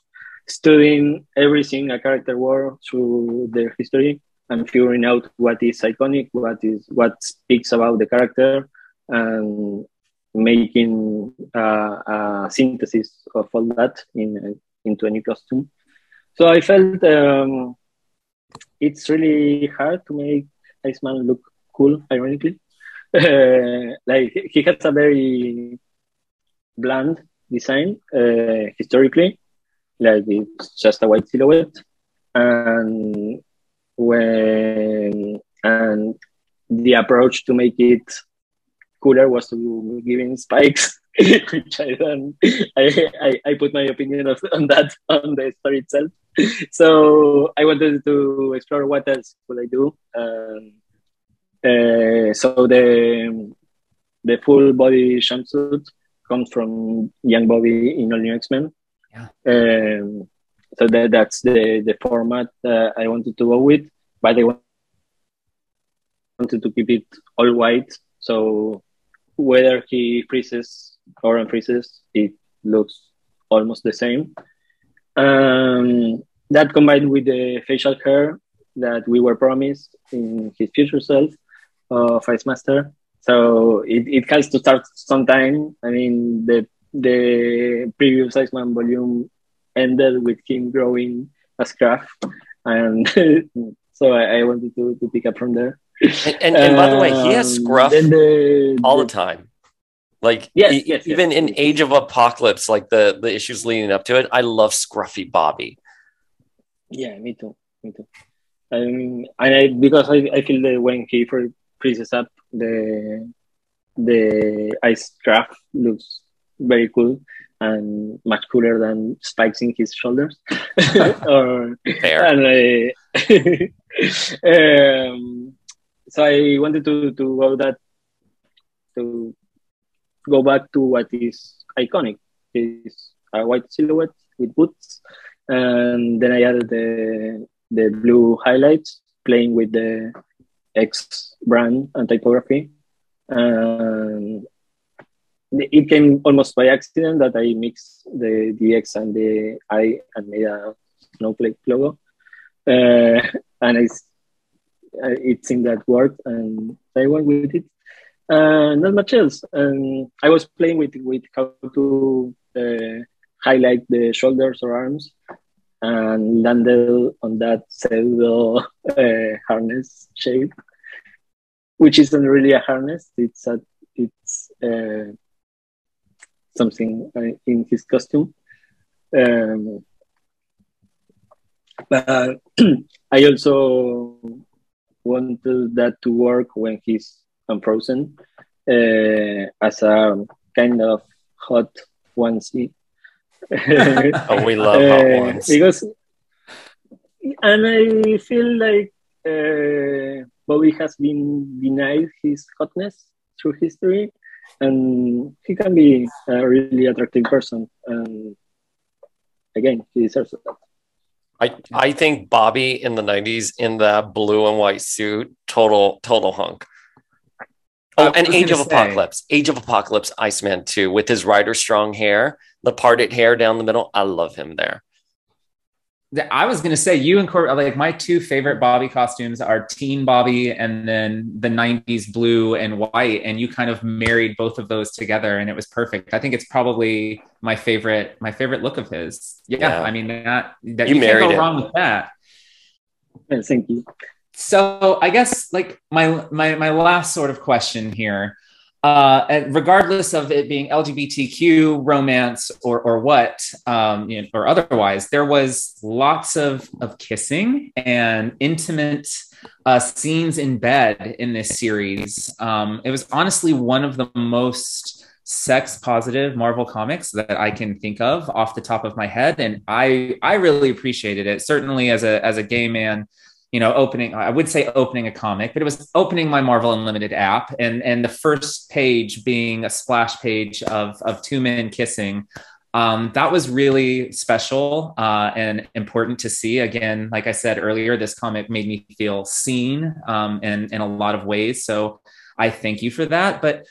studying everything a character wore through their history and figuring out what is iconic, what is what speaks about the character, and making uh, a synthesis of all that in into a new costume. So I felt um, it's really hard to make Iceman look cool, ironically. like he has a very bland design uh, historically, like it's just a white silhouette. and when and the approach to make it cooler was to give him spikes, which I then I, I, I put my opinion of, on that on the story itself. So I wanted to explore what else could I do. Um, uh, so the the full body jumpsuit comes from Young Bobby in All New X Men. Yeah. Um, so that that's the the format uh, I wanted to go with, but I wanted to keep it all white. So whether he freezes or unfreezes, it looks almost the same. Um, that combined with the facial hair that we were promised in his future self of Ice Master. So it, it has to start sometime. I mean, the the previous Iceman volume ended with him growing a scruff, and so I, I, wanted to, to pick up from there. And, and, and by the way, he has um, scruff the, all the, time. Like yes, e- yes, even yes. in Age of Apocalypse, like the the issues leading up to it, I love Scruffy Bobby. Yeah, me too. Me too. Um, and I because I, I feel that when he freezes up, the the ice craft looks very cool and much cooler than spikes in his shoulders. or, Fair. And um, so I wanted to, to go that to go back to what is iconic is a white silhouette with boots and then I added the the blue highlights playing with the X brand and typography and it came almost by accident that I mixed the, the X and the I and made a snowflake logo. Uh, and I, it seemed that worked and I went with it. Uh, not much else. And I was playing with, with how to uh, highlight the shoulders or arms and landed on that pseudo uh, harness shape, which isn't really a harness. It's a, it's, uh, something uh, in his costume. Um, but I also wanted that to work when he's unfrozen uh, as a kind of hot onesie. oh, we love hot uh, ones. because, and I feel like uh, Bobby has been denied his hotness through history, and he can be a really attractive person. And again, he deserves that. I, I think Bobby in the 90s in that blue and white suit, total, total hunk. Oh, and Age of say. Apocalypse, Age of Apocalypse, Iceman too, with his rider strong hair, the parted hair down the middle. I love him there. I was gonna say you and Corbett, like my two favorite Bobby costumes are Teen Bobby and then the '90s blue and white, and you kind of married both of those together, and it was perfect. I think it's probably my favorite, my favorite look of his. Yeah, yeah. I mean that that you, you can't go him. wrong with that. thank you. So I guess like my my my last sort of question here uh, regardless of it being LGBTQ romance or or what um, you know, or otherwise, there was lots of of kissing and intimate uh, scenes in bed in this series. Um, it was honestly one of the most sex positive Marvel comics that I can think of off the top of my head, and I I really appreciated it. Certainly as a as a gay man you know, opening, I would say opening a comic, but it was opening my Marvel Unlimited app and, and the first page being a splash page of, of two men kissing. Um, that was really special uh, and important to see. Again, like I said earlier, this comic made me feel seen um, in, in a lot of ways. So I thank you for that. But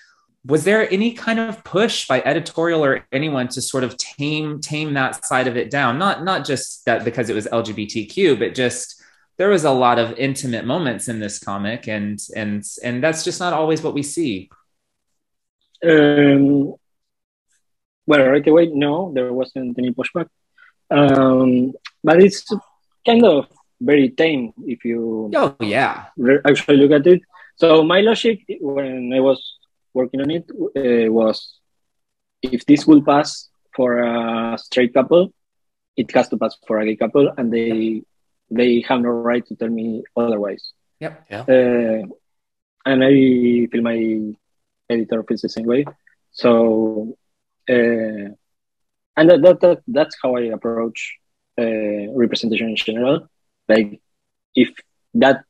was there any kind of push by editorial or anyone to sort of tame tame that side of it down? Not not just that because it was LGBTQ, but just there was a lot of intimate moments in this comic and and and that's just not always what we see. Um, well right away no there wasn't any pushback. Um, but it's kind of very tame if you oh yeah. actually look at it. So my logic when i was working on it uh, was if this will pass for a straight couple it has to pass for a gay couple and they they have no right to tell me otherwise. Yep. Yeah. Uh, and I feel my editor feels the same way. So, uh, and that, that, that that's how I approach uh, representation in general. Like, if that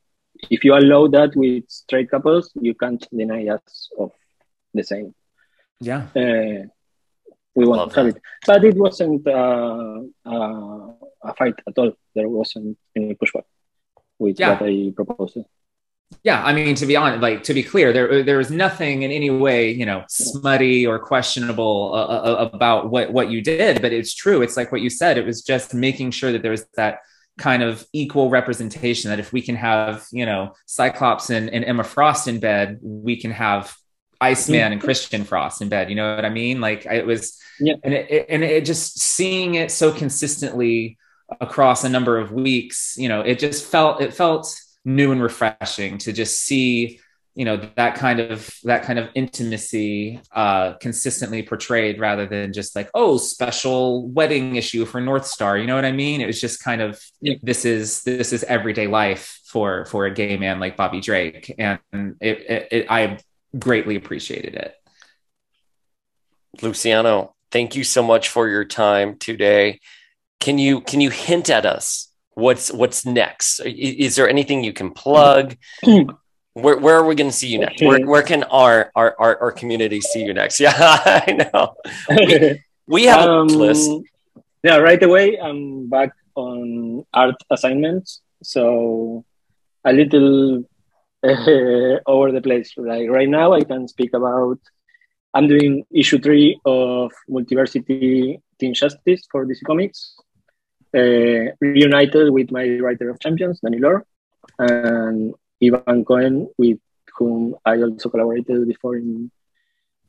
if you allow that with straight couples, you can't deny us of the same. Yeah. Uh, we want Love to have it, but it wasn't uh, uh, a fight at all. There wasn't any pushback with Yeah. what I proposed. Yeah, I mean, to be honest, like to be clear, there there was nothing in any way, you know, smutty or questionable uh, uh, about what what you did. But it's true. It's like what you said. It was just making sure that there was that kind of equal representation. That if we can have, you know, Cyclops and, and Emma Frost in bed, we can have Iceman and Christian Frost in bed. You know what I mean? Like it was, Yeah. and it, it and it just seeing it so consistently across a number of weeks, you know, it just felt it felt new and refreshing to just see you know that kind of that kind of intimacy uh consistently portrayed rather than just like oh special wedding issue for north star you know what i mean it was just kind of Yeah. this is this is everyday life for for a gay man like bobby drake and it, it, it i greatly appreciated it Luciano, thank you so much for your time today. Can you can you hint at us what's what's next? Is, there anything you can plug? Where, where are we going to see you next? Where, where can our, our our our community see you next? Yeah, I know. We have Um, a list. Yeah, right away I'm back on art assignments. So a little uh, over the place. Like right now, I can speak about. I'm doing issue three of Multiversity Teen Justice for DC Comics, uh, reunited with my writer of champions, Danny Lore, and Ivan Cohen, with whom I also collaborated before in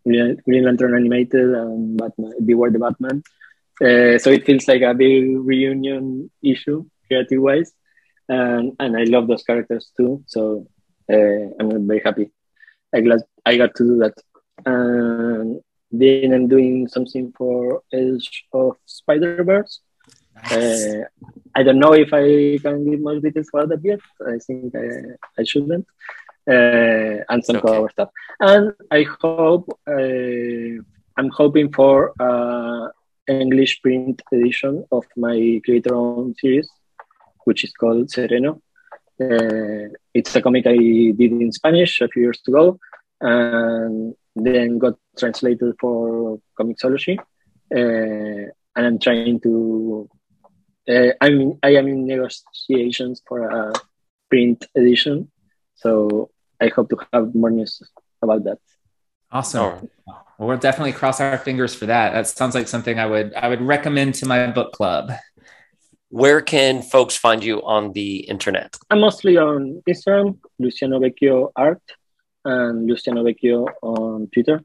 Green Lantern Animated and Batman, Beware the Batman. Uh, so it feels like a big reunion issue, creative wise, and and I love those characters too. So I'm very happy. I glad I got to do that. And then I'm doing something for Edge of Spider Verse. Uh, I don't know if I can give more details about that yet. I think I, I shouldn't. Uh, and some Okay. cover stuff. And I hope uh, I'm hoping for uh, English print edition of my creator-owned series, which is called Sereno. It's a comic I did in Spanish a few years ago, and then got translated for Comixology. Uh, and I'm trying to. Uh, I'm I am in negotiations for a print edition, so I hope to have more news about that. awesome well, we'll definitely cross our fingers for that that sounds like something i would i would recommend to my book club where can folks find you on the internet? I'm mostly on Instagram, Luciano Vecchio Art, and Luciano Vecchio on Twitter.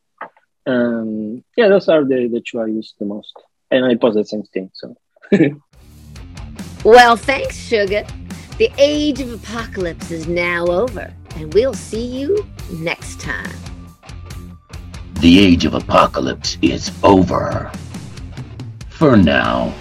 Um, yeah, those are the, the two I use the most. And I post the same thing. So Well, thanks, Sugar. The age of apocalypse is now over, and we'll see you next time. The age of apocalypse is over. For now.